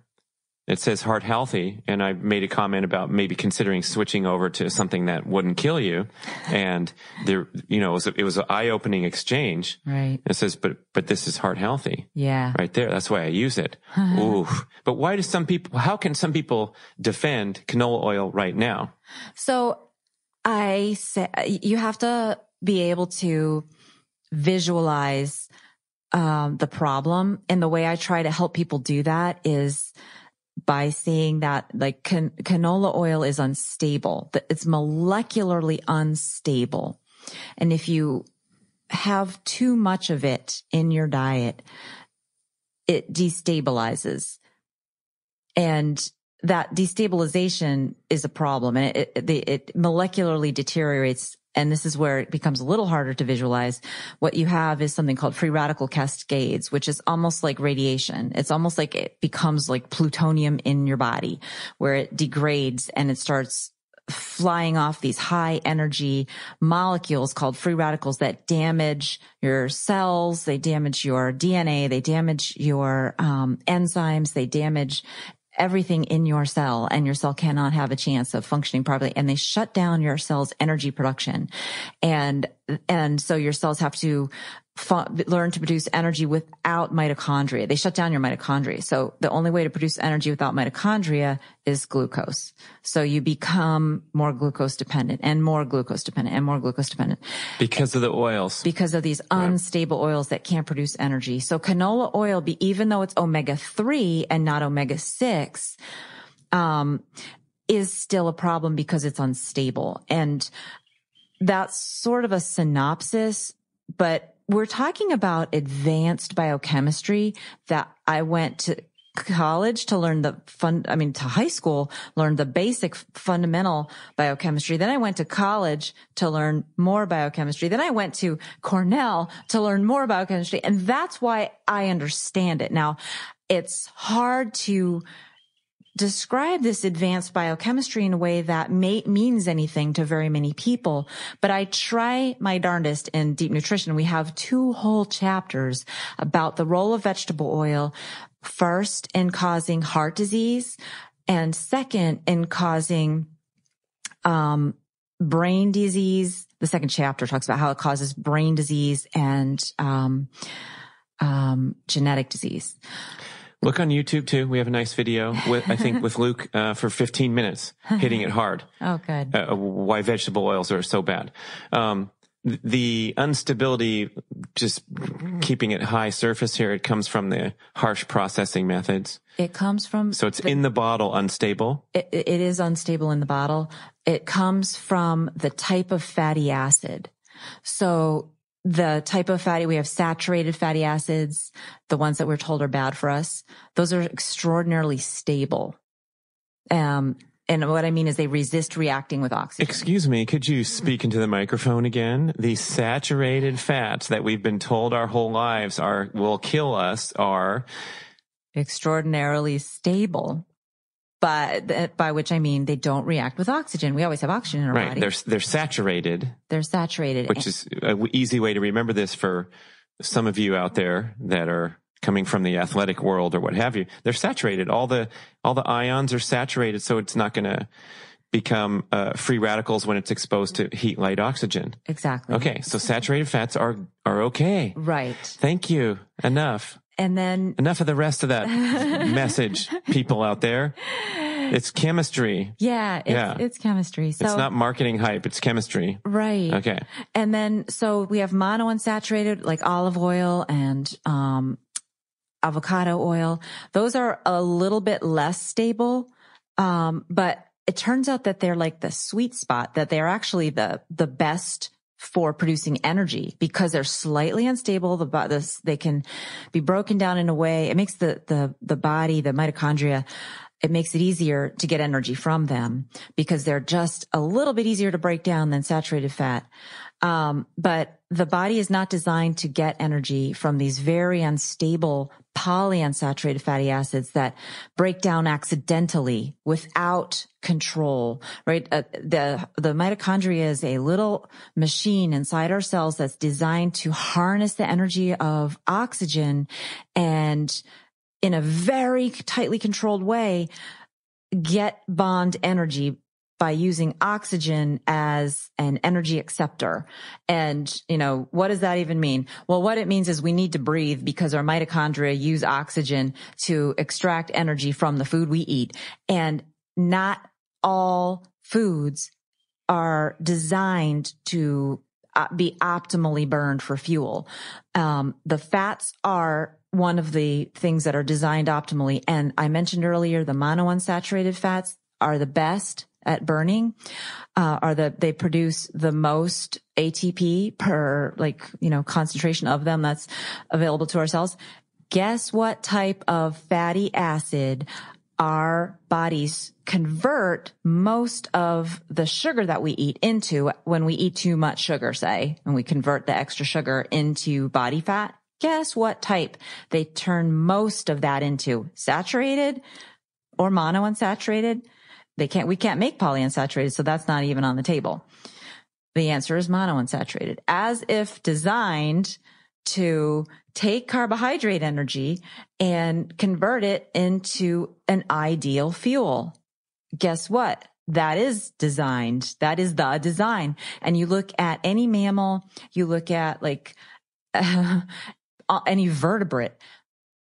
It says heart healthy, and I made a comment about maybe considering switching over to something that wouldn't kill you. And there, you know, it was, a, it was an eye opening exchange. right It says, but, but this is heart healthy yeah right there. That's why I use it. Ooh. But why do some people, how can some people defend canola oil right now? So I say you have to be able to visualize um, the problem. And the way I try to help people do that is by seeing that like can, canola oil is unstable, that it's molecularly unstable. And if you have too much of it in your diet, it destabilizes. And that destabilization is a problem and it, it, it molecularly deteriorates. And this is where it becomes a little harder to visualize. What you have is something called free radical cascades, which is almost like radiation. It's almost like it becomes like plutonium in your body where it degrades and it starts flying off these high energy molecules called free radicals that damage your cells. They damage your DNA. They damage your um, enzymes. They damage everything in your cell and your cell cannot have a chance of functioning properly and they shut down your cell's energy production. And and so your cells have to learn to produce energy without mitochondria. They shut down your mitochondria. So the only way to produce energy without mitochondria is glucose. So you become more glucose dependent and more glucose dependent and more glucose dependent Because of the oils. because of these unstable oils that can't produce energy. So canola oil, be, even though it's omega three and not omega six, um, is still a problem because it's unstable. And that's sort of a synopsis, but we're talking about advanced biochemistry that I went to college to learn the fun, I mean, to high school, learn the basic fundamental biochemistry. Then I went to college to learn more biochemistry. Then I went to Cornell to learn more biochemistry. And that's why I understand it. Now, it's hard to describe this advanced biochemistry in a way that may, means anything to very many people. But I try my darndest in deep nutrition. We have two whole chapters about the role of vegetable oil, first in causing heart disease and second in causing, um, brain disease. The second chapter talks about how it causes brain disease and, um, um, genetic disease. Look on YouTube too. We have a nice video with, I think, with Luke, uh, for 15 minutes hitting it hard. Oh, good. uh, why vegetable oils are so bad. Um, the instability, just keeping it high surface here, it comes from the harsh processing methods. It comes from So it's in the bottle unstable. it, it is unstable in the bottle. It comes from the type of fatty acid. So the type of fatty, we have saturated fatty acids, the ones that we're told are bad for us. Those are extraordinarily stable. Um, and what I mean is they resist reacting with oxygen. Excuse me, could you speak into the microphone again? The saturated fats that we've been told our whole lives are will kill us are extraordinarily stable. But by which I mean they don't react with oxygen. We always have oxygen in our right. body. They're they're saturated, They're saturated. which is an easy way to remember this for some of you out there that are coming from the athletic world or what have you. They're saturated. All the all the ions are saturated, so it's not going to become uh, free radicals when it's exposed to heat, light, oxygen. exactly. Okay, so saturated fats are are okay. Right. Thank you. Enough. And then Enough of the rest of that message, people out there. It's chemistry. Yeah, it's, Yeah. it's chemistry. So it's not marketing hype. It's chemistry. right. Okay. And then so we have monounsaturated like olive oil and um avocado oil. Those are a little bit less stable. Um but it turns out that they're like the sweet spot that they're actually the the best for producing energy because they're slightly unstable. The, this, they can be broken down in a way. It makes the, the, the body, the mitochondria, it makes it easier to get energy from them because they're just a little bit easier to break down than saturated fat. Um, but the body is not designed to get energy from these very unstable polyunsaturated fatty acids that break down accidentally without control, right? Uh, the, the mitochondria is a little machine inside our cells that's designed to harness the energy of oxygen and in a very tightly controlled way, get bond energy by using oxygen as an energy acceptor. And, you know, what does that even mean? Well, what it means is we need to breathe because our mitochondria use oxygen to extract energy from the food we eat. And not all foods are designed to uh, be optimally burned for fuel. Um, the fats are one of the things that are designed optimally. And I mentioned earlier, the monounsaturated fats are the best at burning, uh, are the, they produce the most ATP per like, you know, concentration of them that's available to our cells. Guess what type of fatty acid our bodies convert most of the sugar that we eat into when we eat too much sugar, say, and we convert the extra sugar into body fat. Guess what type they turn most of that into? Saturated or monounsaturated? They can't, we can't make polyunsaturated, so that's not even on the table. The answer is monounsaturated, as if designed to take carbohydrate energy and convert it into an ideal fuel. Guess what? That is designed. That is the design. And you look at any mammal, you look at like uh, any vertebrate,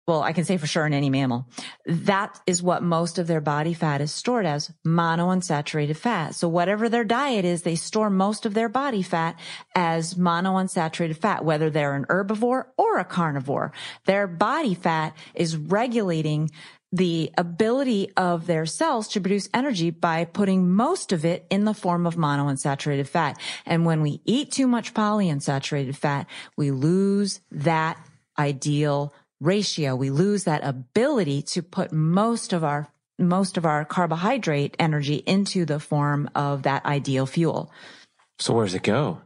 well, I can say for sure in any mammal, that is what most of their body fat is stored as monounsaturated fat. So whatever their diet is, they store most of their body fat as monounsaturated fat, whether they're an herbivore or a carnivore. Their body fat is regulating the ability of their cells to produce energy by putting most of it in the form of monounsaturated fat. And when we eat too much polyunsaturated fat, we lose that ideal ratio. We lose that ability to put most of our most of our carbohydrate energy into the form of that ideal fuel. So where does it go?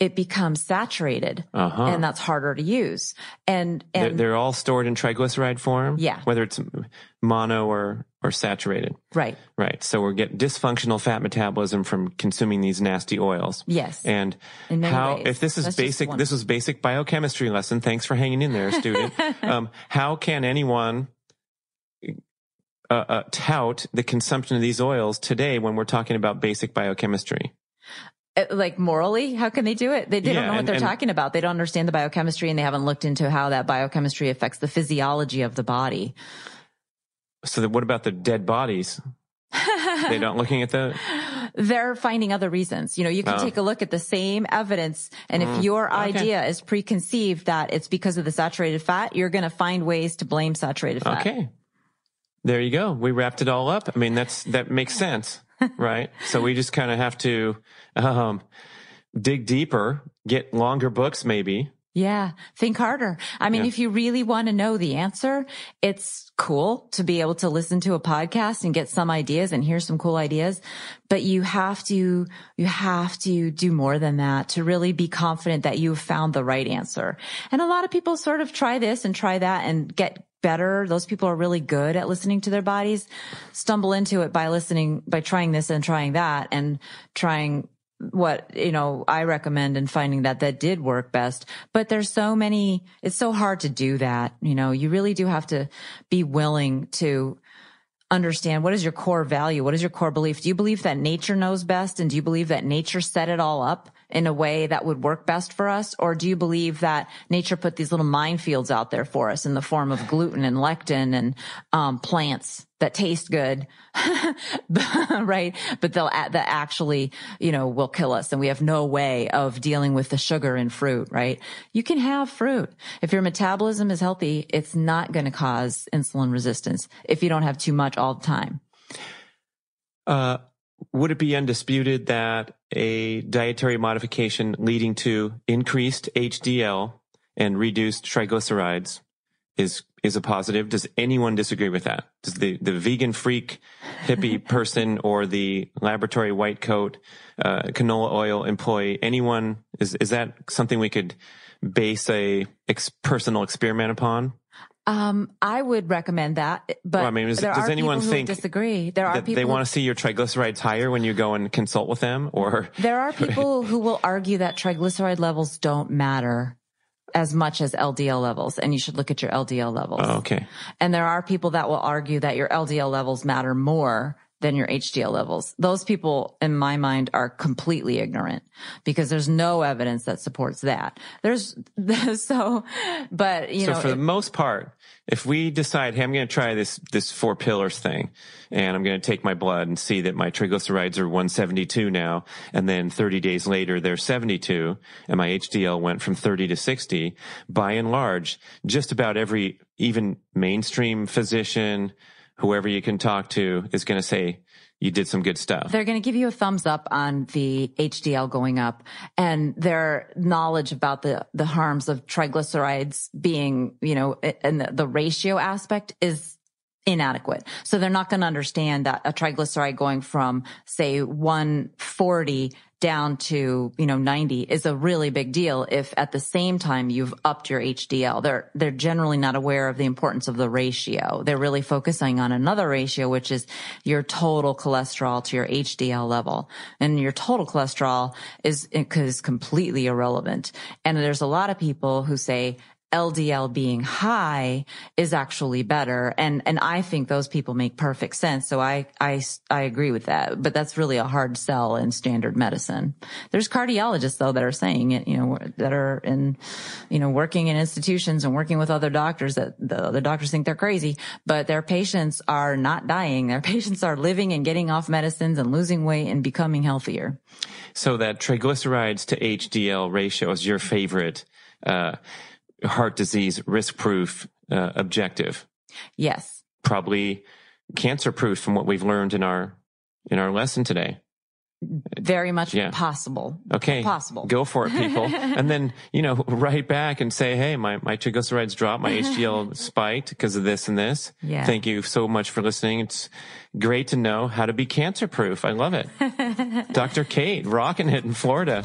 It becomes saturated Uh-huh. and that's harder to use. And, They're, they're all stored in triglyceride form. Yeah. Whether it's mono or or saturated. right. Right. So we're getting dysfunctional fat metabolism from consuming these nasty oils. Yes. And how, ways. if this is That's basic, this was basic biochemistry lesson. Thanks for hanging in there, student. um, how can anyone uh, uh, tout the consumption of these oils today when we're talking about basic biochemistry? Uh, like morally, how can they do it? They, they Yeah, don't know what and- they're and- talking about. They don't understand the biochemistry and they haven't looked into how that biochemistry affects the physiology of the body. So that, what about the dead bodies? they don't looking at the, They're finding other reasons. You know, you can Oh. take a look at the same evidence. And Mm, if your idea is preconceived that it's because of the saturated fat, you're going to find ways to blame saturated fat. Okay. There you go. We wrapped it all up. I mean, that's, that makes sense, right? So we just kind of have to, um, dig deeper, get longer books maybe. Yeah. Think harder. I mean, Yeah. if you really want to know the answer, it's cool to be able to listen to a podcast and get some ideas and hear some cool ideas. But you have to, you have to do more than that to really be confident that you've found the right answer. And a lot of people sort of try this and try that and get better. Those people are really good at listening to their bodies, stumble into it by listening, by trying this and trying that and trying what, you know, I recommend and finding that that did work best. But there's so many, it's so hard to do that. You know, you really do have to be willing to understand what is your core value? What is your core belief? Do you believe that nature knows best? And do you believe that nature set it all up in a way that would work best for us? Or do you believe that nature put these little minefields out there for us in the form of gluten and lectin and um, plants that taste good, right? But they'll that actually, you know, will kill us, and we have no way of dealing with the sugar in fruit, right? You can have fruit if your metabolism is healthy. It's not going to cause insulin resistance if you don't have too much all the time. Uh, would it be undisputed that a dietary modification leading to increased HDL and reduced triglycerides is is a positive? Does anyone disagree with that? Does the, the vegan freak hippie person or the laboratory white coat uh, canola oil employee anyone is is that something we could base a ex- personal experiment upon? Um, I would recommend that, but Well, I mean, is- does anyone think disagree? There are people they want to see your triglycerides higher when you go and consult with them, or There are people who will argue that triglyceride levels don't matter as much as LDL levels, and you should look at your LDL levels. oh, okay. And there are people that will argue that your LDL levels matter more than your HDL levels. Those people, in my mind, are completely ignorant because there's no evidence that supports that. There's so, but you know so know, for the most part, if we decide, hey, I'm going to try this this four pillars thing, and I'm going to take my blood and see that my triglycerides are 172 now, and then 30 days later they're 72, and my HDL went from 30 to 60. By and large, just about every even mainstream physician, whoever you can talk to, is going to say you did some good stuff. They're going to give you a thumbs up on the HDL going up and their knowledge about the, the harms of triglycerides being, you know, and the, the ratio aspect is inadequate. So they're not going to understand that a triglyceride going from say 140 down to, you know, 90 is a really big deal if at the same time you've upped your HDL. They're, they're generally not aware of the importance of the ratio. They're really focusing on another ratio, which is your total cholesterol to your HDL level. And your total cholesterol is, is completely irrelevant. And there's a lot of people who say, LDL being high is actually better. And, and I think those people make perfect sense. So I, I, I agree with that, but that's really a hard sell in standard medicine. There's cardiologists though that are saying it, you know, that are in, you know, working in institutions and working with other doctors that the other doctors think they're crazy, but their patients are not dying. Their patients are living and getting off medicines and losing weight and becoming healthier. So that triglycerides to HDL ratio is your favorite, uh, heart disease risk proof uh, objective. Yes. Probably cancer proof from what we've learned in our in our lesson today. Very much yeah. possible. Okay. Possible. Go for it, people. and then, you know, write back and say, Hey, my, my triglycerides dropped. My HDL spiked because of this and this. Yeah. Thank you so much for listening. It's great to know how to be cancer proof. I love it. Dr. Cate rocking it in Florida.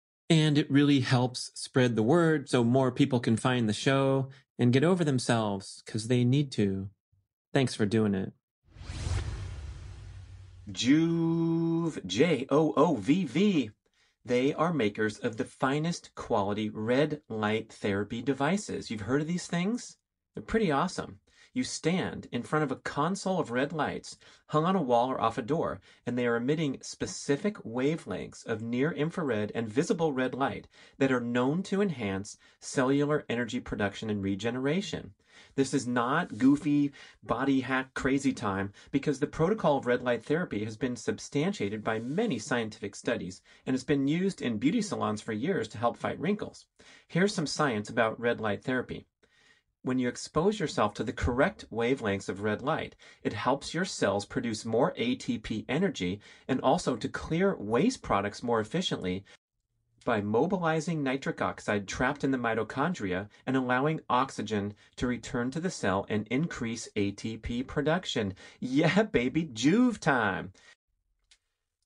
And it really helps spread the word so more people can find the show and get over themselves because they need to. Thanks for doing it. Joovv, J O O V V. They are makers of the finest quality red light therapy devices. You've heard of these things? They're pretty awesome. You stand in front of a console of red lights hung on a wall or off a door, and they are emitting specific wavelengths of near infrared and visible red light that are known to enhance cellular energy production and regeneration. This is not goofy body hack crazy time because the protocol of red light therapy has been substantiated by many scientific studies and has been used in beauty salons for years to help fight wrinkles. Here's some science about red light therapy when you expose yourself to the correct wavelengths of red light, it helps your cells produce more ATP energy and also to clear waste products more efficiently by mobilizing nitric oxide trapped in the mitochondria and allowing oxygen to return to the cell and increase ATP production. Yeah, baby, Joovv time.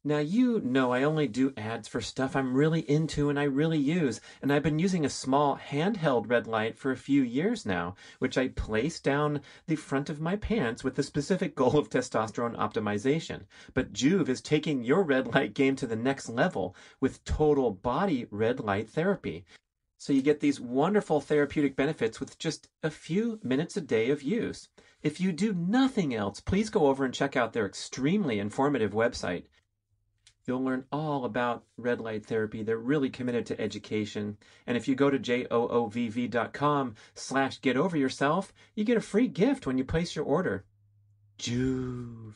Now, you know I only do ads for stuff I'm really into and I really use, and I've been using a small handheld red light for a few years now, which I place down the front of my pants with the specific goal of testosterone optimization. But Joovv is taking your red light game to the next level with total body red light therapy. So you get these wonderful therapeutic benefits with just a few minutes a day of use. If you do nothing else, please go over and check out their extremely informative website. You'll learn all about red light therapy. They're really committed to education. And if you go to joovv.com slash get over yourself, you get a free gift when you place your order. Joovv.